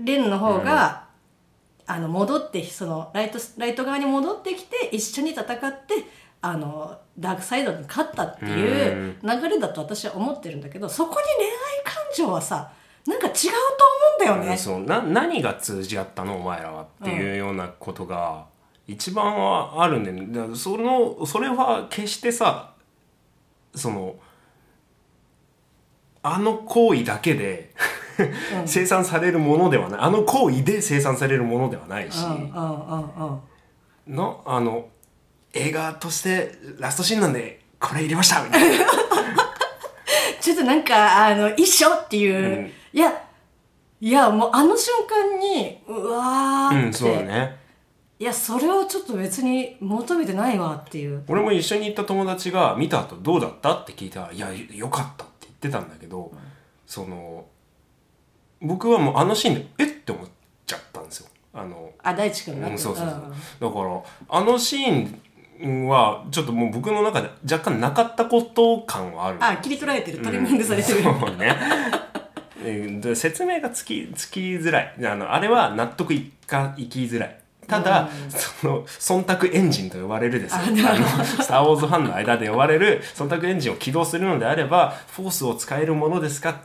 レンの方が、あの戻ってそのライトライト側に戻ってきて一緒に戦ってあのダークサイドに勝ったっていう流れだと私は思ってるんだけどそこに恋愛感情はさなんか違うと思うんだよね。そう。な何が通じ合ったのお前らはっていうようなことが一番はあるんで、ね、だからそのそれは決してさそのあの行為だけで生産されるものではない。あの行為で生産されるものではないし、うんうんうんうん。のあの映画としてラストシーンなんでこれ入れましたみたいな。ちょっとなんかあの一緒っていう、うんいやいやもうあの瞬間にうわーって、うんそうだね。いやそれをちょっと別に求めてないわっていう。俺も一緒に行った友達が見た後どうだったって聞いたら「いやよかった」って言ってたんだけど、その僕はもうあのシーンで「えっ?」て思っちゃったんですよ。あのあ大地君が、うん、そうそうそう、だからあのシーンはちょっともう僕の中で若干なかったこと感はあるあ切り取られてるトリミングされてる、うんそうね。えーで説明がつきつきづらい。あのあれは納得いかいきづらい。ただ、その忖度エンジンと呼ばれるですよ。あのスター・ウォーズファンの間で呼ばれる忖度エンジンを起動するのであればフォースを使えるものですか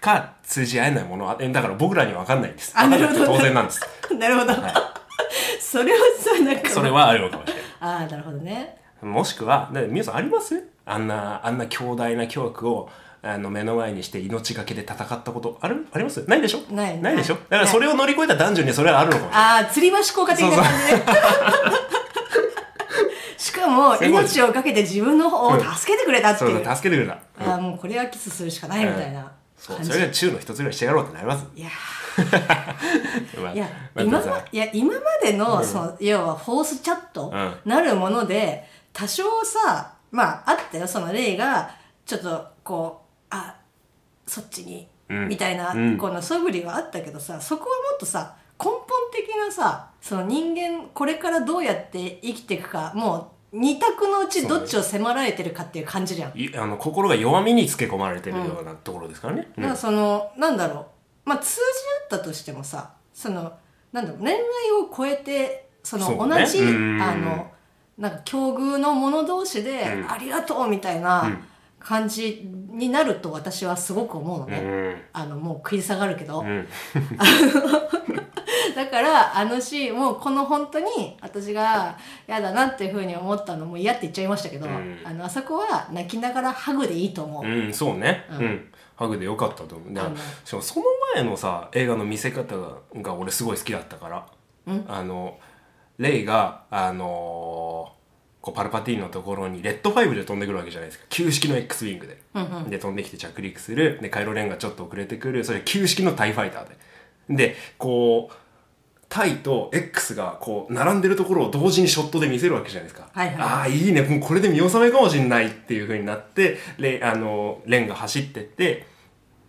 か通じ合えないもの。だから僕らには分かんないんです。当然なんです。なるほど、それはさなんかそれはあるのかもしれないああなるほどね。もしくは、で皆さんあります？あんな、あんな強大な巨悪を、あの、目の前にして命がけで戦ったこと、ある？あります？ないでしょ？ない。ないでしょ？だからそれを乗り越えた男女にはそれはあるのかもしれない。ああ吊り橋効果的な感じでしかも命をかけて自分の方を助けてくれたってそう。いう、そう、助けてくれた。ああもうこれはキスするしかないみたいなそう、感じ、それが中の一つぐらいしてやろうってなります。いや まあいやまあ今さまいや今までの,、その要はフォースチャットうん。なるもので多少さまああったよ。その例がちょっとこうあそっちに、うん。みたいな、うん。この素振りはあったけどさそこはもっとさ根本的なさその人間これからどうやって生きていくかもう二択のうちどっちを迫られてるかっていう感じじゃん。いあの心が弱みにつけ込まれてるようなところですからね。うんだからそのなんだろう。まあ通じ合ったとしてもさそのなんだろう恋愛を超えてその同じ、うん。あのなんか境遇の者同士で、うん。ありがとうみたいな感じになると私はすごく思うのね、うん。あのもう食い下がるけど、うん。だからあのシーンもこの本当に私が嫌だなっていうふうに思ったのも嫌って言っちゃいましたけど、ん。あのあそこは泣きながらハグでいいと思う、うん、そうね。うん。ハグでよかったと思う。だからあの。しかもその前のさ、映画の見せ方がが俺すごい好きだったから。あの、レイがあのーこうパルパティーンのところにレッド5で飛んでくるわけじゃないですか。旧式の X ウィングで、で飛んできて着陸する。でカイロレンがちょっと遅れてくる。それ旧式のタイファイターで。でこうタイと X がこう並んでるところを同時にショットで見せるわけじゃないですか、はいはい。ああいいね。もうこれで見納めかもしんないっていう。風になってレイあのレンが走ってって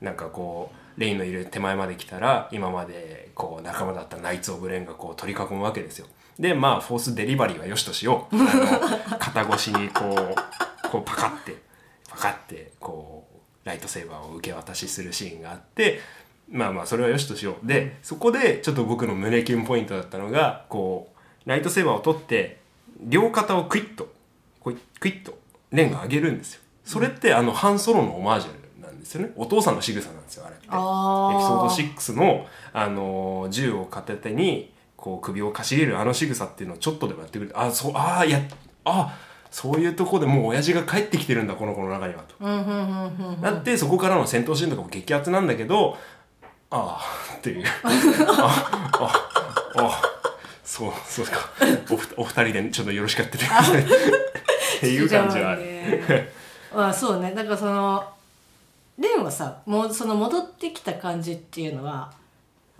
なんかこうレインのいる手前まで来たら今までこう仲間だったナイツ・オブ・レンがこう取り囲むわけですよでまあフォースデリバリーはよしとしよう。あの肩越しにこうこうパカってパカってこうライトセーバーを受け渡しするシーンがあってまあまあそれはよしとしよう。でそこでちょっと僕の胸キュンポイントだったのがこうライトセーバーを取って両肩をクイッとこうクイッとレンが上げるんですよ。それってあのハンソロのオマージュなんですよね。お父さんの仕草なんですよあれって。エピソード6の、あのー銃を片手にこう首をかしげるあの仕草っていうのをちょっとでもやってくれてあそうあやあそういうとこでもう親父が帰ってきてるんだこの子の中にはと。なってそこからの戦闘シーンとかも激アツなんだけどああっていう。あああそうそうか。おふお二人でちょっとよろしかったですねっていう感じはある。ね。まあそうね。だからそのレンはさもうその戻ってきた感じっていうのは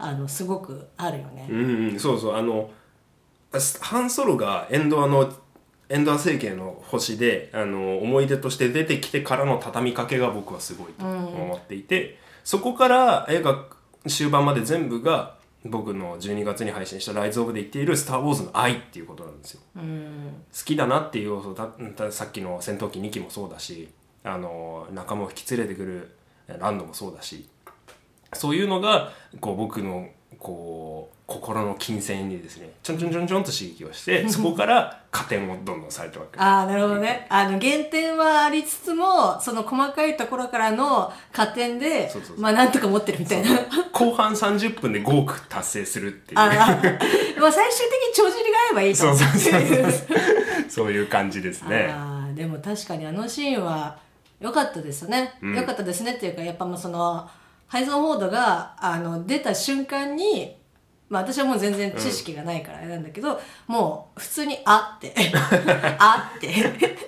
あのすごくあるよね、うんうん、そうそう。あのハンソロがエンドアのエンドア政権の星であの思い出として出てきてからの畳みかけが僕はすごいと思っていて、そこから映画終盤まで全部が僕の12月に配信した「ライズ・オブ」で言っている「スター・ウォーズ」の愛っていうことなんですよ。好きだなっていう要素だださっきの戦闘機2機もそうだしあの仲間を引き連れてくるランドもそうだしそういうのがこう僕のこう心の金銭にですねちょんちょんちょんちょんと刺激をして そこから加点をどんどんされたわけああなるほどね。あの減点はありつつもその細かいところからの加点でまあなんとか持ってるみたいな。後半30分で5億達成するっていう。あー。まあ最終的に帳尻が合えばいいと。そう思そうそう。そ うそういう感じですね。あーでも確かにあのシーンは良かったですね、良かったですねっていうかやっぱもうそのハイゾン・フォードがあの出た瞬間にまあ私はもう全然知識がないからあれなんだけど、もう普通に「あ」って「あ」って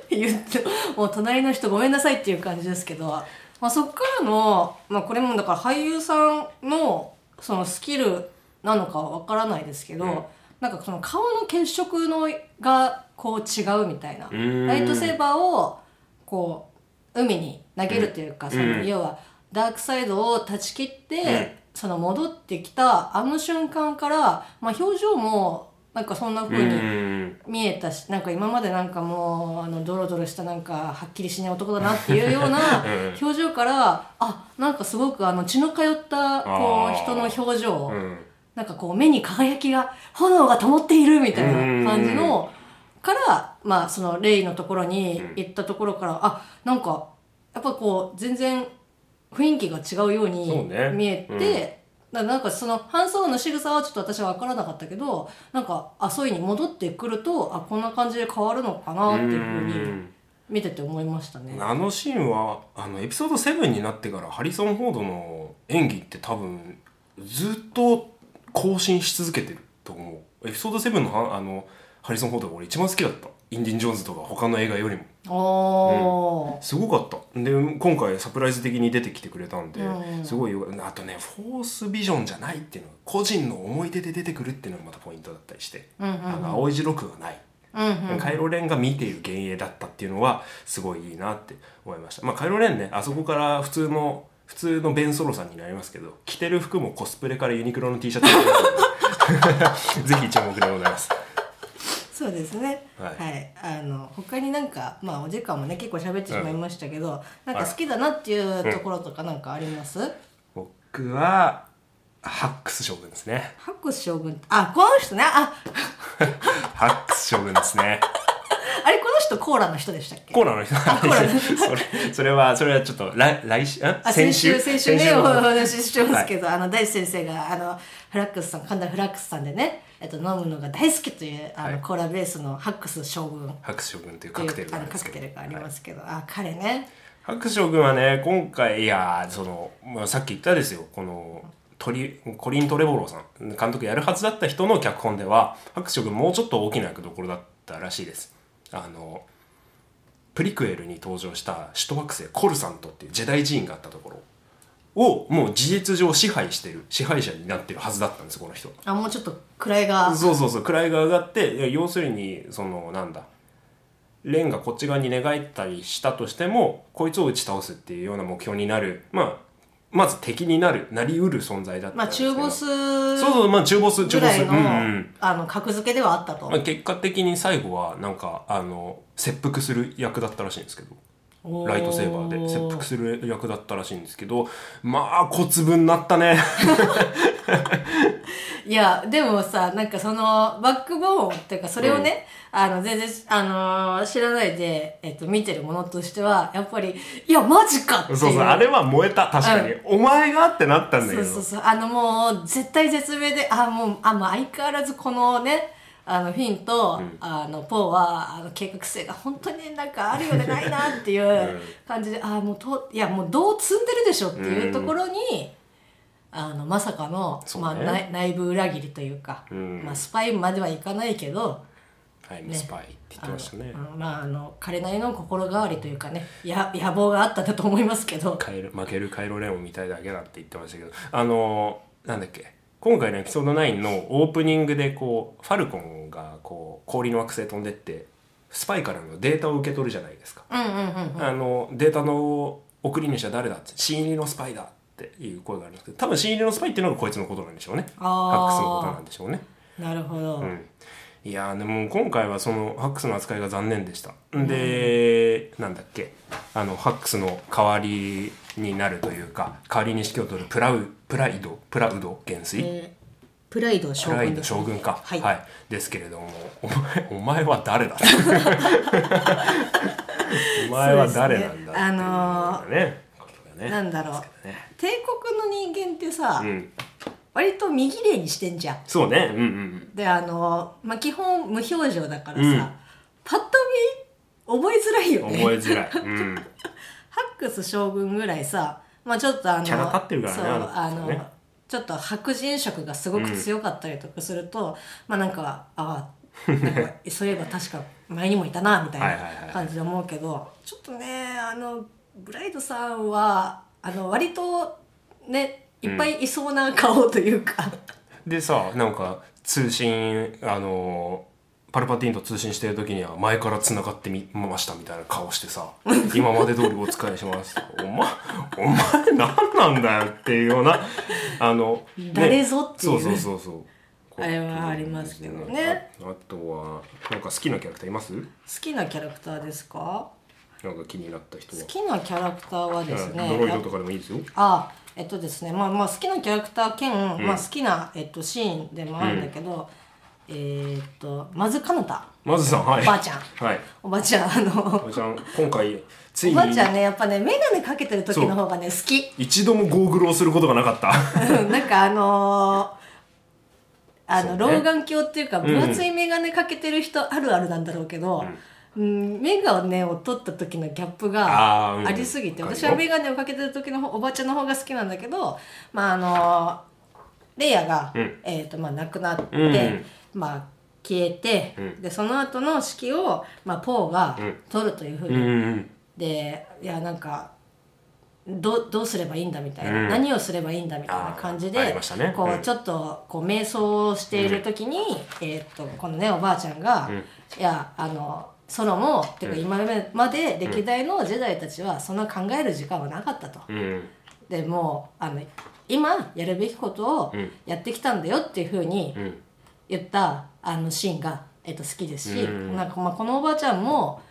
言ってもう隣の人ごめんなさいっていう感じですけど、まあ、そっからの、まあ、これもだから俳優さんのそのスキルなのかはわからないですけど、なんかその顔の血色のがこう違うみたいなライトセーバーをこう海に投げるというか、そのうん。要はダークサイドを断ち切って、うん。その戻ってきたあの瞬間から、まあ、表情もなんかそんな風うにん。見えたしなんか今までなんかもうあのドロドロしたなんかはっきりしない男だなっていうような うん。表情からあなんかすごくあの血の通ったこう人の表情、うん。なんかこう目に輝きが炎が灯っているみたいな感じのからまあそのレイのところに行ったところから、あなんかやっぱこう全然雰囲気が違うように見えて、だからなんかそのハンソロの仕草はちょっと私は分からなかったけどなんかあそういうに戻ってくるとあこんな感じで変わるのかなっていうふうに見てて思いましたね。あのシーンはあのエピソード7になってからハリソン・フォードの演技って多分ずっと更新し続けてると思う。エピソード7のはあのハリソン・フォードが俺一番好きだった。インディ・ン・ジョーンズとか他の映画よりもおー。すごかった。で今回サプライズ的に出てきてくれたんで、うん。すごいよあとねフォースビジョンじゃないっていうのが個人の思い出で出てくるっていうのがまたポイントだったりして、うんうんあの青い白くはない。うんうん。カイロレンが見ている幻影だったっていうのはすごいいいなって思いました。まあカイロレンねあそこから普通の普通のベンソロさんになりますけど着てる服もコスプレからユニクロの T シャツぜひ注目でございますそうですね。は、はい。いあの他になんかまあお時間もね結構喋ってしまいましたけど、なんか好きだなっていうところとかなんかあります？僕はハックス将軍ですね。ハックス将軍。あこの人ね。あ ハックス将軍ですね。あれこの人コーラの人でしたっけ？コーラの人。それそれはそれはちょっと来来週？先週先週？ねおの話ししてますけど、あの大地先生があのフラックスさん神田フラックスさんでね、えっと飲むのが大好きというあの、はいコーラベースのハックス将軍。ハックス将軍というカクテルなんですけど。クテルがありますけど、あ彼ね。ハックス将軍はね今回いやその、まあ、さっき言ったですよ。このトリコリン・トレボローさん。監督やるはずだった人の脚本では白書君もうちょっと大きな役どころだったらしいです。あのプリクエルに登場した首都惑星コルサントっていうジェダイ寺院があったところをもう事実上支配してる支配者になってるはずだったんですこの人。あもうちょっと位が。そうそうそう位が上がって要するにそのなんだレンがこっち側に寝返ったりしたとしてもこいつを打ち倒すっていうような目標になる。まあまず敵になるなりうる存在だったまあ中ボスそうそうまあ中ボス中ボス。ぐらいの、うんうん。あの格付けではあったと、まあ、結果的に最後はなんかあの切腹する役だったらしいんですけどライトセーバーで切腹する役だったらしいんですけどまあ小粒になったね。いやでもさなんかそのバックボーンっていうかそれをね、あの全然、あのー知らないで、えっと、見てるものとしてはやっぱりいやマジかっていう。そうそうあれは燃えた。確かに、お前がってなったんだけど。そうそうそう。あのもう絶対絶命であもうあもう相変わらずこのねあのフィンと、あのポーはあの計画性が本当になんかあるようでないなっていう感じで、あもうといやもうどう積んでるでしょっていうところに、あのまさかの、ね。まあ、内内部裏切りというか、ん。まあ、スパイまではいかないけど、はい、スパイって言ってましたね。あのまああの彼なりの心変わりというかねや野望があったんだと思いますけど。負けるカイロレオンみたいだけだって言ってましたけど。あのなんだっけ？今回のエピソード9のオープニングでこうファルコンがこう氷の惑星飛んでってスパイからのデータを受け取るじゃないですか、うんうんうんあのデータの送り主は誰だって新入りのスパイだっていう声があるんですけど多分新入りのスパイっていうのがこいつのことなんでしょうね。ハックスのことなんでしょうね。なるほど、うん。いやーでも今回はそのハックスの扱いが残念でした。で、なんだっけ。あのハックスの代わりになるというか代わりに指揮を取るプラウプライドプラウド元帥、えープライド将プライド軍です、将軍か。はい。ですけれどもお前お前は誰だ？お前は誰なんだ？あのねことがね。なんだろう。ね。帝国の人間ってさ、うん。割と右霊にしてんじゃん。そうね。うんうんであのまあ基本無表情だからさ、うん。パッと見覚えづらいよね。覚えづらい、うん、ハックス将軍ぐらいさまあちょっとあのキャラ立ってるからねそうあのちょっと白人色がすごく強かったりとかすると、まあなんかあなんかそういえば確か前にもいたなみたいない感じで思うけどちょっとねあのブライドさんはあの割とねいっぱいいそうな顔というか、でさなんか通信あのパルパティーンと通信してる時には前から繋がってみましたみたいな顔してさ今まで通りお使いします。お前お前何なんだよっていうようなあの、ね誰ぞっていうそうそうそうそう。あれはありますけどね。ああとはなんか好きなキャラクターいます？好きなキャラクターですか？なんか気になった人は。好きなキャラクターはですね、うんドロイドとかでもいいですよ。あえっとですねまあまあ好きなキャラクター兼、まあ、好きな、えっと、シーンでもあるんだけど、えーっとまずかなた。まずさんはい。おばあちゃん。はい。おばあちゃんあのおばあちゃん今回ついに。おばあちゃんねやっぱね眼鏡かけてる時の方がね好き。一度もゴーグルをすることがなかった。うんなんかあのーあの、そうね。老眼鏡っていうか分厚い眼鏡かけてる人あるあるなんだろうけど、うん、眼鏡を取った時のギャップあーうん。がありすぎて、わかるよ。私は眼鏡をかけてる時の方おばあちゃんの方が好きなんだけどまああのレイヤが、うん。えーとまあ、亡くなって、うんまあ消えて、うん。でその後の指揮を、まあ、ポーがうん。取るというふうに、うんうんでいやなんかどどうすればいいんだみたいな、うん。何をすればいいんだみたいな感じでね。こう、うん。ちょっとこう瞑想をしている時に、えーっとこのねおばあちゃんが、ん。いやあのソロもっていうか今まで歴代のジェダイたちはそんな考える時間はなかったと。うんでもうあの今やるべきことをうんやってきたんだよっていうふうにうん言ったあのシーンが、えっと、好きですし、うん。なんかまあこのおばあちゃんも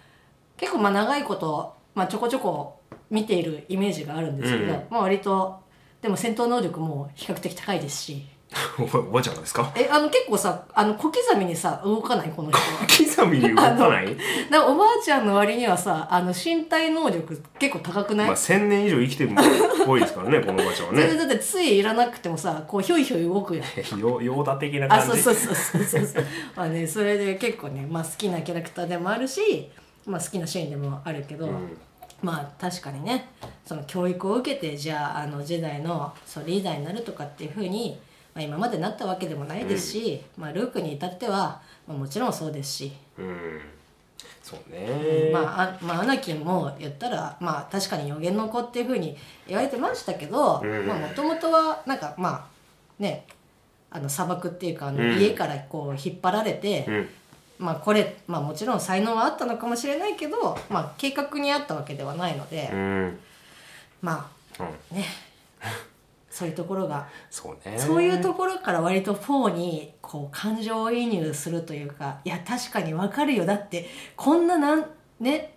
結構まあ長いこと、まあ、ちょこちょこ見ているイメージがあるんですけど、うん。まあ割とでも戦闘能力も比較的高いですし おばおばあちゃんがですか？えあの結構さあの小刻みにさ動かない？この人刻みに動かない？だおばあちゃんの割にはさあの身体能力結構高くない、まあ1000年以上生きてる多いですからね このおばあちゃんはそれでねだってついいらなくてもさこうひょいひょい動くやん。ヨヨーダ的なあ感じ。そうそうそうそうそうそう。まあねそれで結構ね、まあ、好きなキャラクターでもあるし、まあ、好きなシーンでもあるけど、うん。まあ確かにねその教育を受けてじゃああの時代のそうリーダーになるとかっていうふうに、まあ、今までなったわけでもないですし、まあ、ルークに至っては、まあ、もちろんそうですし、うん。そうね。まあ、あまあアナキンも言ったらまあ確かに予言の子っていうふうに言われてましたけどうん。もともとはなんかまあねあの砂漠っていうかあのうん。家からこう引っ張られて、うん。まあこれ、まあ、もちろん才能はあったのかもしれないけど、まあ、計画にあったわけではないので、うん。まうん。あね そういうところが。そうね。そういうところから割と4にこう感情移入するというかいや確かにわかるよ。だってこんななんね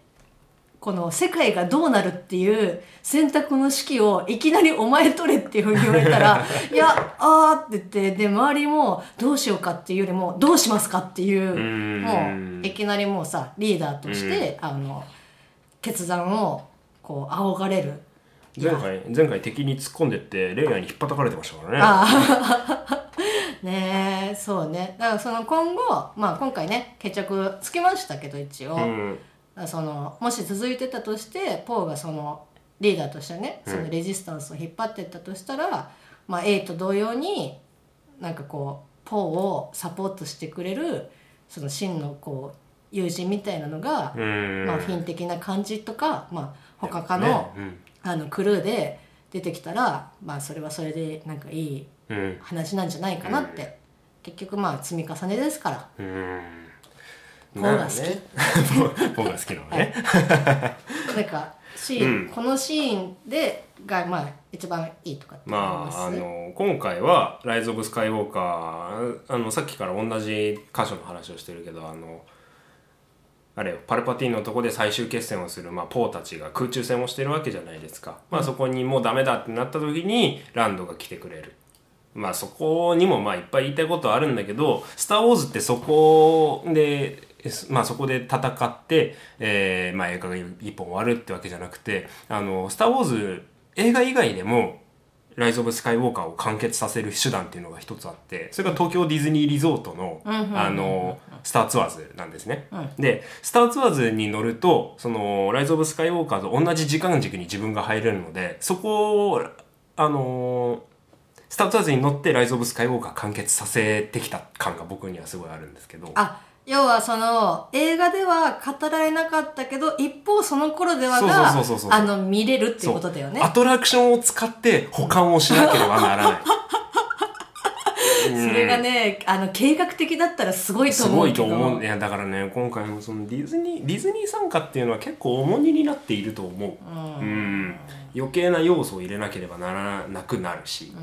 この世界がどうなるっていう選択の指揮をいきなりお前取れっていうふうに言われたら いやあーって言ってで周りもどうしようかっていうよりもどうしますかっていううん。もういきなりもうさリーダーとしてあの決断をこう仰がれる前回前回敵に突っ込んでってレイヤーに引っ叩かれてましたからね。ねえそうね。だからその今後まあ今回ね決着つきましたけど一応、うん。そのもし続いてたとしてポーがそのリーダーとしてねうん。そのレジスタンスを引っ張ってったとしたら、まあ A と同様になんかこうポーをサポートしてくれるその真のこう友人みたいなのが、うん。まあ、フィン的な感じとか、まあ、他かの,、ね。うんあのクルーで出てきたら、まあ、それはそれでなんかいいうん。話なんじゃないかなって、結局まあ積み重ねですから。うん。ポーが好きなるほどね。ポーが好きなのね。なんかシーン、うん。このシーンでがまあ一番いいとかって思います、まああの今回は「ライズ・オブ・スカイウォーカー」あのさっきから同じ箇所の話をしてるけどあのあれよパルパティンのとこで最終決戦をする、まあ、ポーたちが空中戦をしてるわけじゃないですか、まあ、そこにもうダメだってなった時にランドが来てくれる。まあそこにもまあいっぱい言いたいことあるんだけど「スター・ウォーズ」ってそこでまあそこで戦って、えーまあ映画が一本終わるってわけじゃなくてあの「スター・ウォーズ」映画以外でもライズ・オブ・スカイウォーカーを完結させる手段っていうのが一つあってそれが東京ディズニーリゾートのあのスターツアーズなんですね。でスターツアーズに乗るとそのライズ・オブ・スカイウォーカーと同じ時間軸に自分が入れるのでそこをあのスターツアーズに乗ってライズ・オブ・スカイウォーカー完結させてきた感が僕にはすごいあるんですけど。あ要はその映画では語られなかったけど一方その頃ではがあの見れるっていうことだよね。アトラクションを使って保管をしなければならない。それがねあの計画的だったらすごいとすごい思うけど。と思う。いやだからね今回のそのディズニーディズニー参加っていうのは結構重荷になっていると思う。うん。余計な要素を入れなければならなくなるし、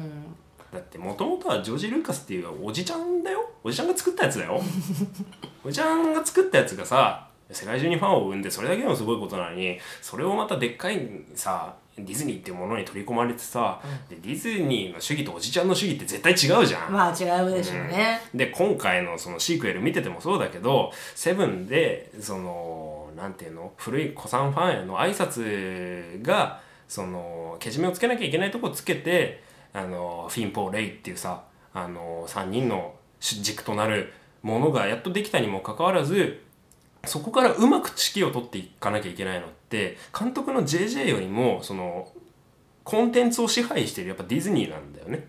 だってもともとはジョージ・ルーカスっていうおじちゃんだよ。おじちゃんが作ったやつだよ。おじちゃんが作ったやつがさ世界中にファンを生んでそれだけでもすごいことなのにそれをまたでっかいさディズニーっていうものに取り込まれてさ、でディズニーの主義とおじちゃんの主義って絶対違うじゃん、まあ違うでしょうね、で今回のそのシークエル見ててもそうだけどセブンでそのなんていうの？古い古参ファンへの挨拶がそのけじめをつけなきゃいけないとこつけてあのフィン・ポー・レイっていうさあの3人の主軸となるものがやっとできたにもかかわらずそこからうまく指揮を取っていかなきゃいけないのって監督の JJ よりもそのコンテンツを支配してるやっぱディズニーなんだよね。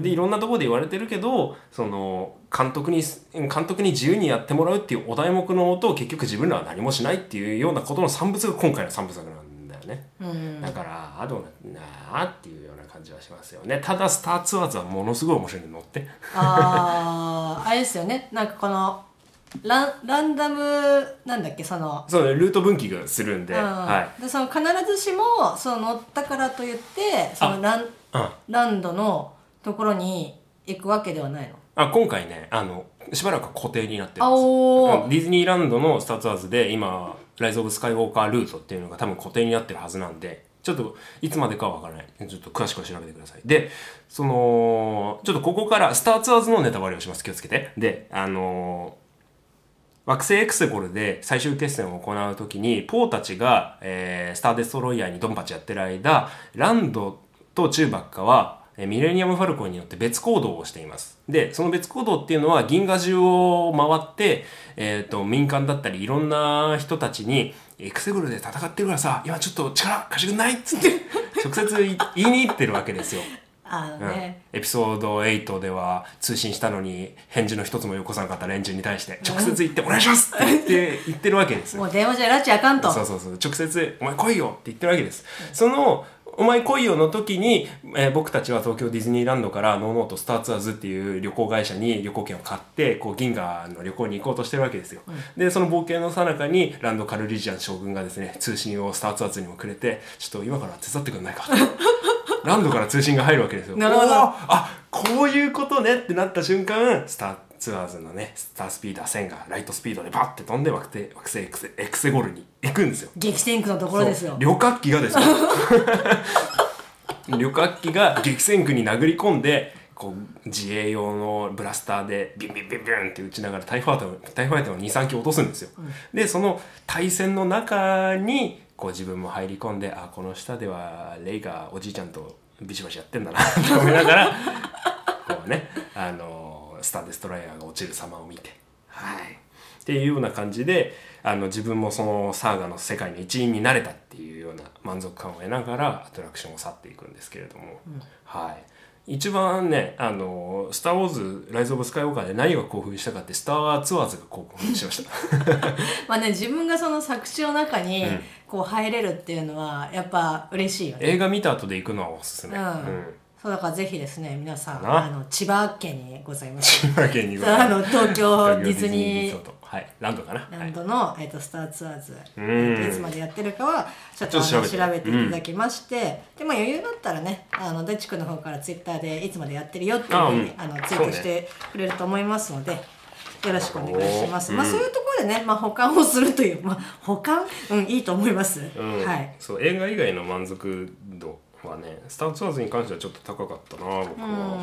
でいろんなところで言われてるけどその監督に監督に自由にやってもらうっていうお題目のもと結局自分らは何もしないっていうようなことの産物が今回の産物作なんだよね。だからアドなあっていうような感じはしますよね。ただスターツアーズはものすごい面白いの乗って。ああ あれですよね。なんかこのランランダムなんだっけ？そのそうねルート分岐がするんで、うん。はでその必ずしもその乗ったからといってそのランい。うん。ランドのところに行くわけではないの？あ今回ねあのしばらく固定になってるあんですディズニーランドのスターツアーズで今ライズ・オブ・スカイウォーカールートっていうのが多分固定になってるはずなんでちょっといつまでかはわからない。ちょっと詳しくは調べてください。でそのちょっとここからスターツアーズのネタバレをします。気をつけて。であの惑星エクセゴルで最終決戦を行うときに、ポーたちが、えースターデストロイヤーにドンパチやってる間、ランドとチューバッカは、ミレニアム・ファルコンによって別行動をしています。で、その別行動っていうのは銀河中を回って、えっ、と、民間だったりいろんな人たちに、エクセゴルで戦ってるからさ今ちょっと力貸してくんないっつって直接言いに行ってるわけですよ。あのね、エピソード8では通信したのに返事の一つもよこさなかった連中に対して直接言って「お願いします!」って言って言ってるわけですよもう電話じゃ拉致あかんとそうそうそう直接「お前来いよ!」って言ってるわけです、その「お前来いよ」の時に、えー僕たちは東京ディズニーランドからノーノートスターツアーズっていう旅行会社に旅行券を買ってこう銀河の旅行に行こうとしてるわけですよ、でその冒険の最中にランド・カルリジアン将軍がですね通信をスターツアーズにもくれてちょっと今から手伝ってくんないか ランドから通信が入るわけですよ。なるほど。あこういうことねってなった瞬間スターツアーズのねスタースピーダー1000がライトスピードでバッて飛んで惑星惑星エクセエクセゴルに行くんですよ。激戦区のところですよ。旅客機がですよ。旅客機が激戦区に殴り込んでこう自衛用のブラスターでビンビンビンビンって撃ちながらタイファイターをタイファイターを23機落とすんですよ、でその対戦の中にこう自分も入り込んであこの下ではレイがおじいちゃんとビシバシやってんだなと思いながらこうねあのスター・デストライヤーが落ちる様を見て。はい。っていうような感じであの自分もそのサーガの世界の一員になれたっていうような満足感を得ながらアトラクションを去っていくんですけれども、はい。一番ねあの「スター・ウォーズ・ライズ・オブ・スカイウォーカー」で何が興奮したかって「スター・ワーツアーズ」が興奮しました。まあね自分がその作詞の中にこう入れるっていうのはやっぱ嬉しいよね。映画見た後で行くのはおすすめ、うん、うんそうだからぜひですね皆さんな？あの千葉県にございます。千葉県に あの東京ディズニーはい。ランドかな？ランドの、えっとスターツアーズ、いつまでやってるかはちょっと調べて。いただきまして、でまあ余裕だったらねあの大地君の方からツイッターでいつまでやってるよっていうふうにあうん。あのツイートしてくれると思いますので。よろしくお願いします。まあそういうところでね、まあ保管をするという、まあ保管、うんいいと思います。うん。はい。そう映画以外の満足度はねスター・ツアーズに関してはちょっと高かったな僕は、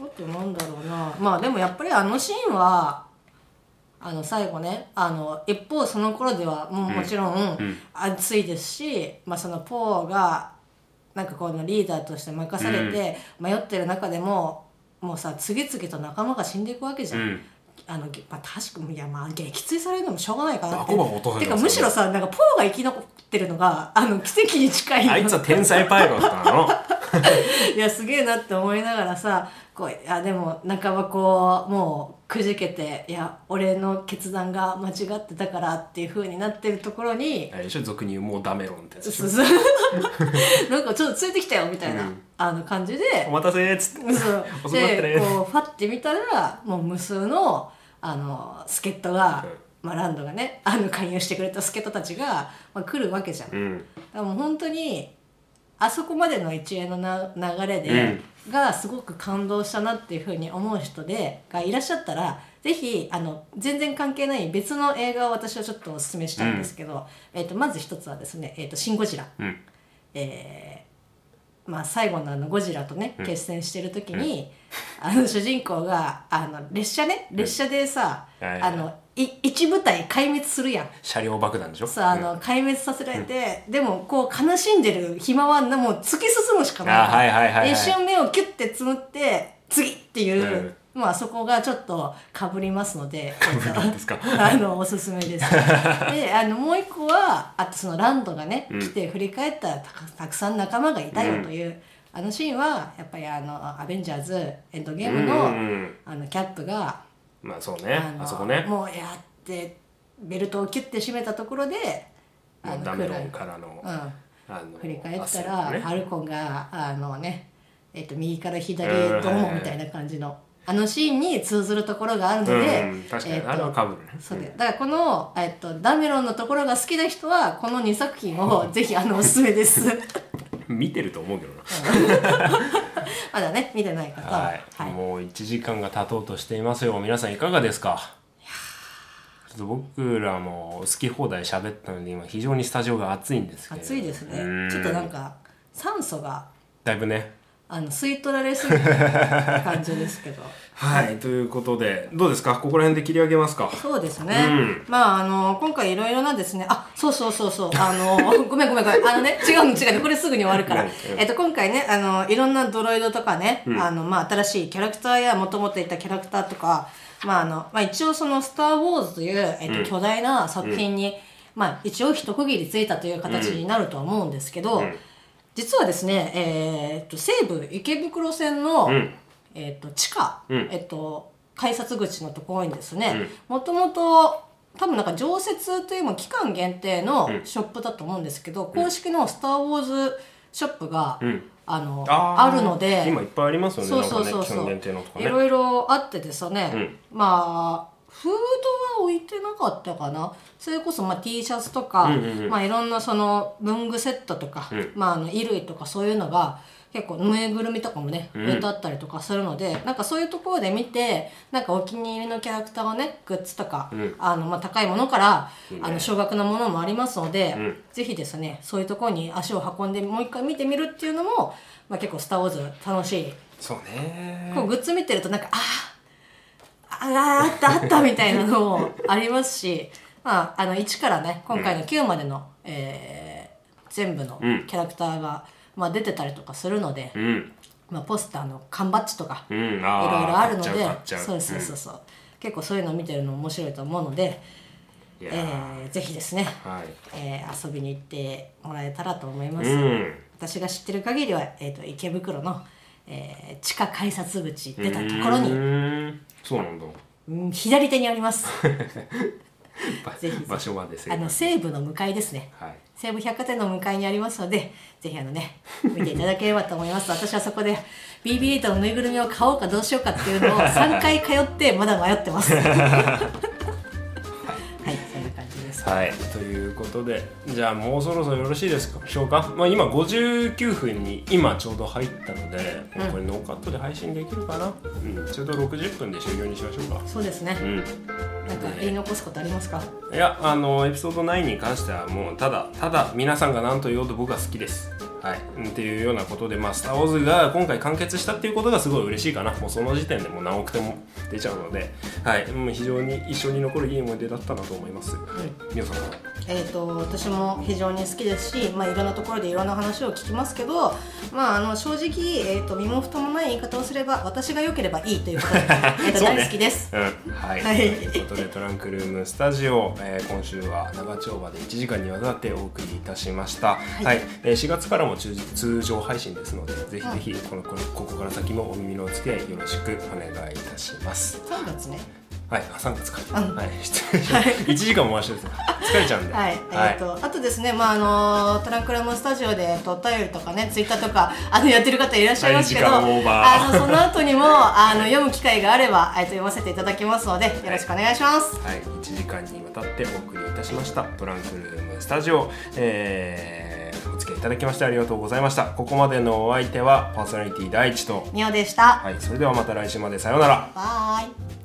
あとなんだろうな。まあでもやっぱりあのシーンはあの最後ねあの一方その頃ではもうもちろん熱いですし、まあ、そのポーがなんかこのリーダーとして任されて迷ってる中でも、もうさ次々と仲間が死んでいくわけじゃん。うん。あのげまあ、確かにいやまあ撃墜されるのもしょうがないかなってバコバコ落とされてかむしろさなんかポーが生き残ってるのがあの奇跡に近いあいつは天才パイロットなの。いやすげえなって思いながらさこういやでも半ばこうもうくじけていや俺の決断が間違ってたからっていう風になってるところにあれでしょ俗に言うもうダメ論ってやつでしょ。そうそう。なんかちょっとついてきたよみたいな、うん。あの感じで。お待たせーっつって。そう。遅くなって。ねでこうファッて見たらもう無数のあの助っ人が、まあ、ランドがねあの勧誘してくれた助っ人たちが、まあ、来るわけじゃん。うん。だからもう本当にあそこまでの一連のな流れで、がすごく感動したなっていうふうに思う人でがいらっしゃったらぜひあの全然関係ない別の映画を私はちょっとおすすめしたいんですけど、えー、とまず一つはですね「えー、とシン・ゴジラ」うん。えーまあ、最後のあのゴジラとね決戦してる時に、あの主人公があの列車ね列車でさ、あのい一部隊壊滅するやん。車両爆弾でしょ？さあの壊滅させられて、でもこう悲しんでる暇はなもう突き進むしかない。あはいはいはいはい。一瞬目をキュッてつむって次っていう、うん。まあそこがちょっとかぶりますので あのおすすめです。であのもう一個はあとそのランドがね、来て振り返ったらたくたくさん仲間がいたよという、あのシーンはやっぱりあのアベンジャーズエンドゲームの,、うん。あのキャップがまあそうね。のあそこね。もうやってベルトをキュッて締めたところであのダメ論来るからのうん、あの振り返った汗ら、ね。ファルコンがあのね、えっと右から左うん。どうもみたいな感じのあのシーンに通ずるところがあるので、うん。確かにえっとあれはかぶるね。そうでだからこの、えっと、ダメロンのところが好きな人はこの2作品を ぜひあのおすすめです見てると思うけどな。まだね見てない方は。はい、はい。もう1時間が経とうとしていますよ。皆さんいかがですか？ちょっと僕らも好き放題喋ったので今非常にスタジオが暑いんですけど暑いですうんね。ちょっとなんか酸素が。だいぶねあの吸い取られすぎてる感じですけど。はいということでどうですか？ここら辺で切り上げますか？そうですね、うん。まああの今回いろいろなですね。あそうそうそうそう。あの ごめんごめんごめん。あのね違うの違うの。これすぐに終わるから。何えっと今回ねあのいろんなドロイドとかね、あのまあ新しいキャラクターやもともといたキャラクターとかまああのまあ一応その「スター・ウォーズ」という、えっと巨大な作品に、まあ一応一区切りついたという形になるとは思うんですけど、うん実はですね、えーっと西武池袋線の、うん。えーっと地下、うん。えっと改札口のところにですね。もともと多分なんか常設というも期間限定のショップだと思うんですけど、公式の「スター・ウォーズ」ショップが、ん。あのあるので今いっぱいありますよね。そうそうそうそう、限定のとかね。いろいろあってですね、うん。まあフードは置いてなかったかな。それこそまあ T シャツとか、うんうんうん。まあいろんなその文具セットとか、うん。まああの衣類とかそういうのが結構ぬいぐるみとかもねん。置いてあったりとかするので、なんかそういうところで見てなんかお気に入りのキャラクターをねグッズとか、ん。あのまあ高いものからねあの少額なものもありますので、ん。ぜひですねそういうところに足を運んでもう一回見てみるっていうのも、まあ、結構「スター・ウォーズ」楽しい。そうね。こうグッズ見てるとなんかあーあーあったあったみたいなのもありますし、まあ、あの1からね今回の9までの、えー全部のうん。キャラクターが、まあ、出てたりとかするので、うん。まあ、ポスターの缶バッジとかうん。いろいあろあるのでそうそうそうそう、結構そういうのを見てるの面白いと思うので、えーぜひですね、はい。えー遊びに行ってもらえたらと思います。うん。私が知ってる限りは、えー、と池袋の、えー地下改札口出たところに、そうなんだ。うん左手にあります。場所まで正あの西武の向かいですね。はい。西武百貨店の向かいにありますのでぜひあのね見ていただければと思います。私はそこで BB8 のぬいぐるみを買おうかどうしようかっていうのを3回通ってまだ迷ってます はい。ということでじゃあもうそろそろよろしいですか？しょうか、まあ、今59分に今ちょうど入ったので、うん。これノーカットで配信できるかな、うん、ちょうど60分で終了にしましょうか。そうですね。うん。なんか言い残すことありますか？いやあのエピソード9に関してはもうただただ皆さんが何と言おうと僕は好きですはい、うんっていうようなことで、まあ、スター・ウォーズが今回完結したっていうことがすごい嬉しいかな。もうその時点でもう何億点も出ちゃうので、はい、もう非常に一緒に残るいい思い出だったなと思います。皆さんは？えー、と私も非常に好きですし、まあ、いろんなところでいろんな話を聞きますけど、まあ、あの正直、えー、と身も蓋もない言い方をすれば私が良ければいいということで、えーとそうね。大好きです。うん、はい、はい。ということでトランクルームスタジオ、えー今週は長丁場で1時間にわたってお送りいたしました。はい、えー4月からも通通常配信ですので、ぜひぜひこのこのここから先もお耳のお付き合いよろしくお願いいたします。3月ねはい、あ3月か。うんはい、失礼しました。1時間も回してです疲れちゃうんで。はい、えーとあとですね、まああのトランクルームスタジオで、えっと、お便りとかねツイッターとかあのやってる方いらっしゃいますけど、はい時間オーバー。あのその後にもあの読む機会があれば、えっと読ませていただきますのでよろしくお願いします。はい、1時間にわたってお送りいたしましたトランクルームスタジオ、えーお付き合いいただきましてありがとうございました。ここまでのお相手はパーソナリティ第一と。みおでした。はい。それではまた来週まで。さようなら。バイ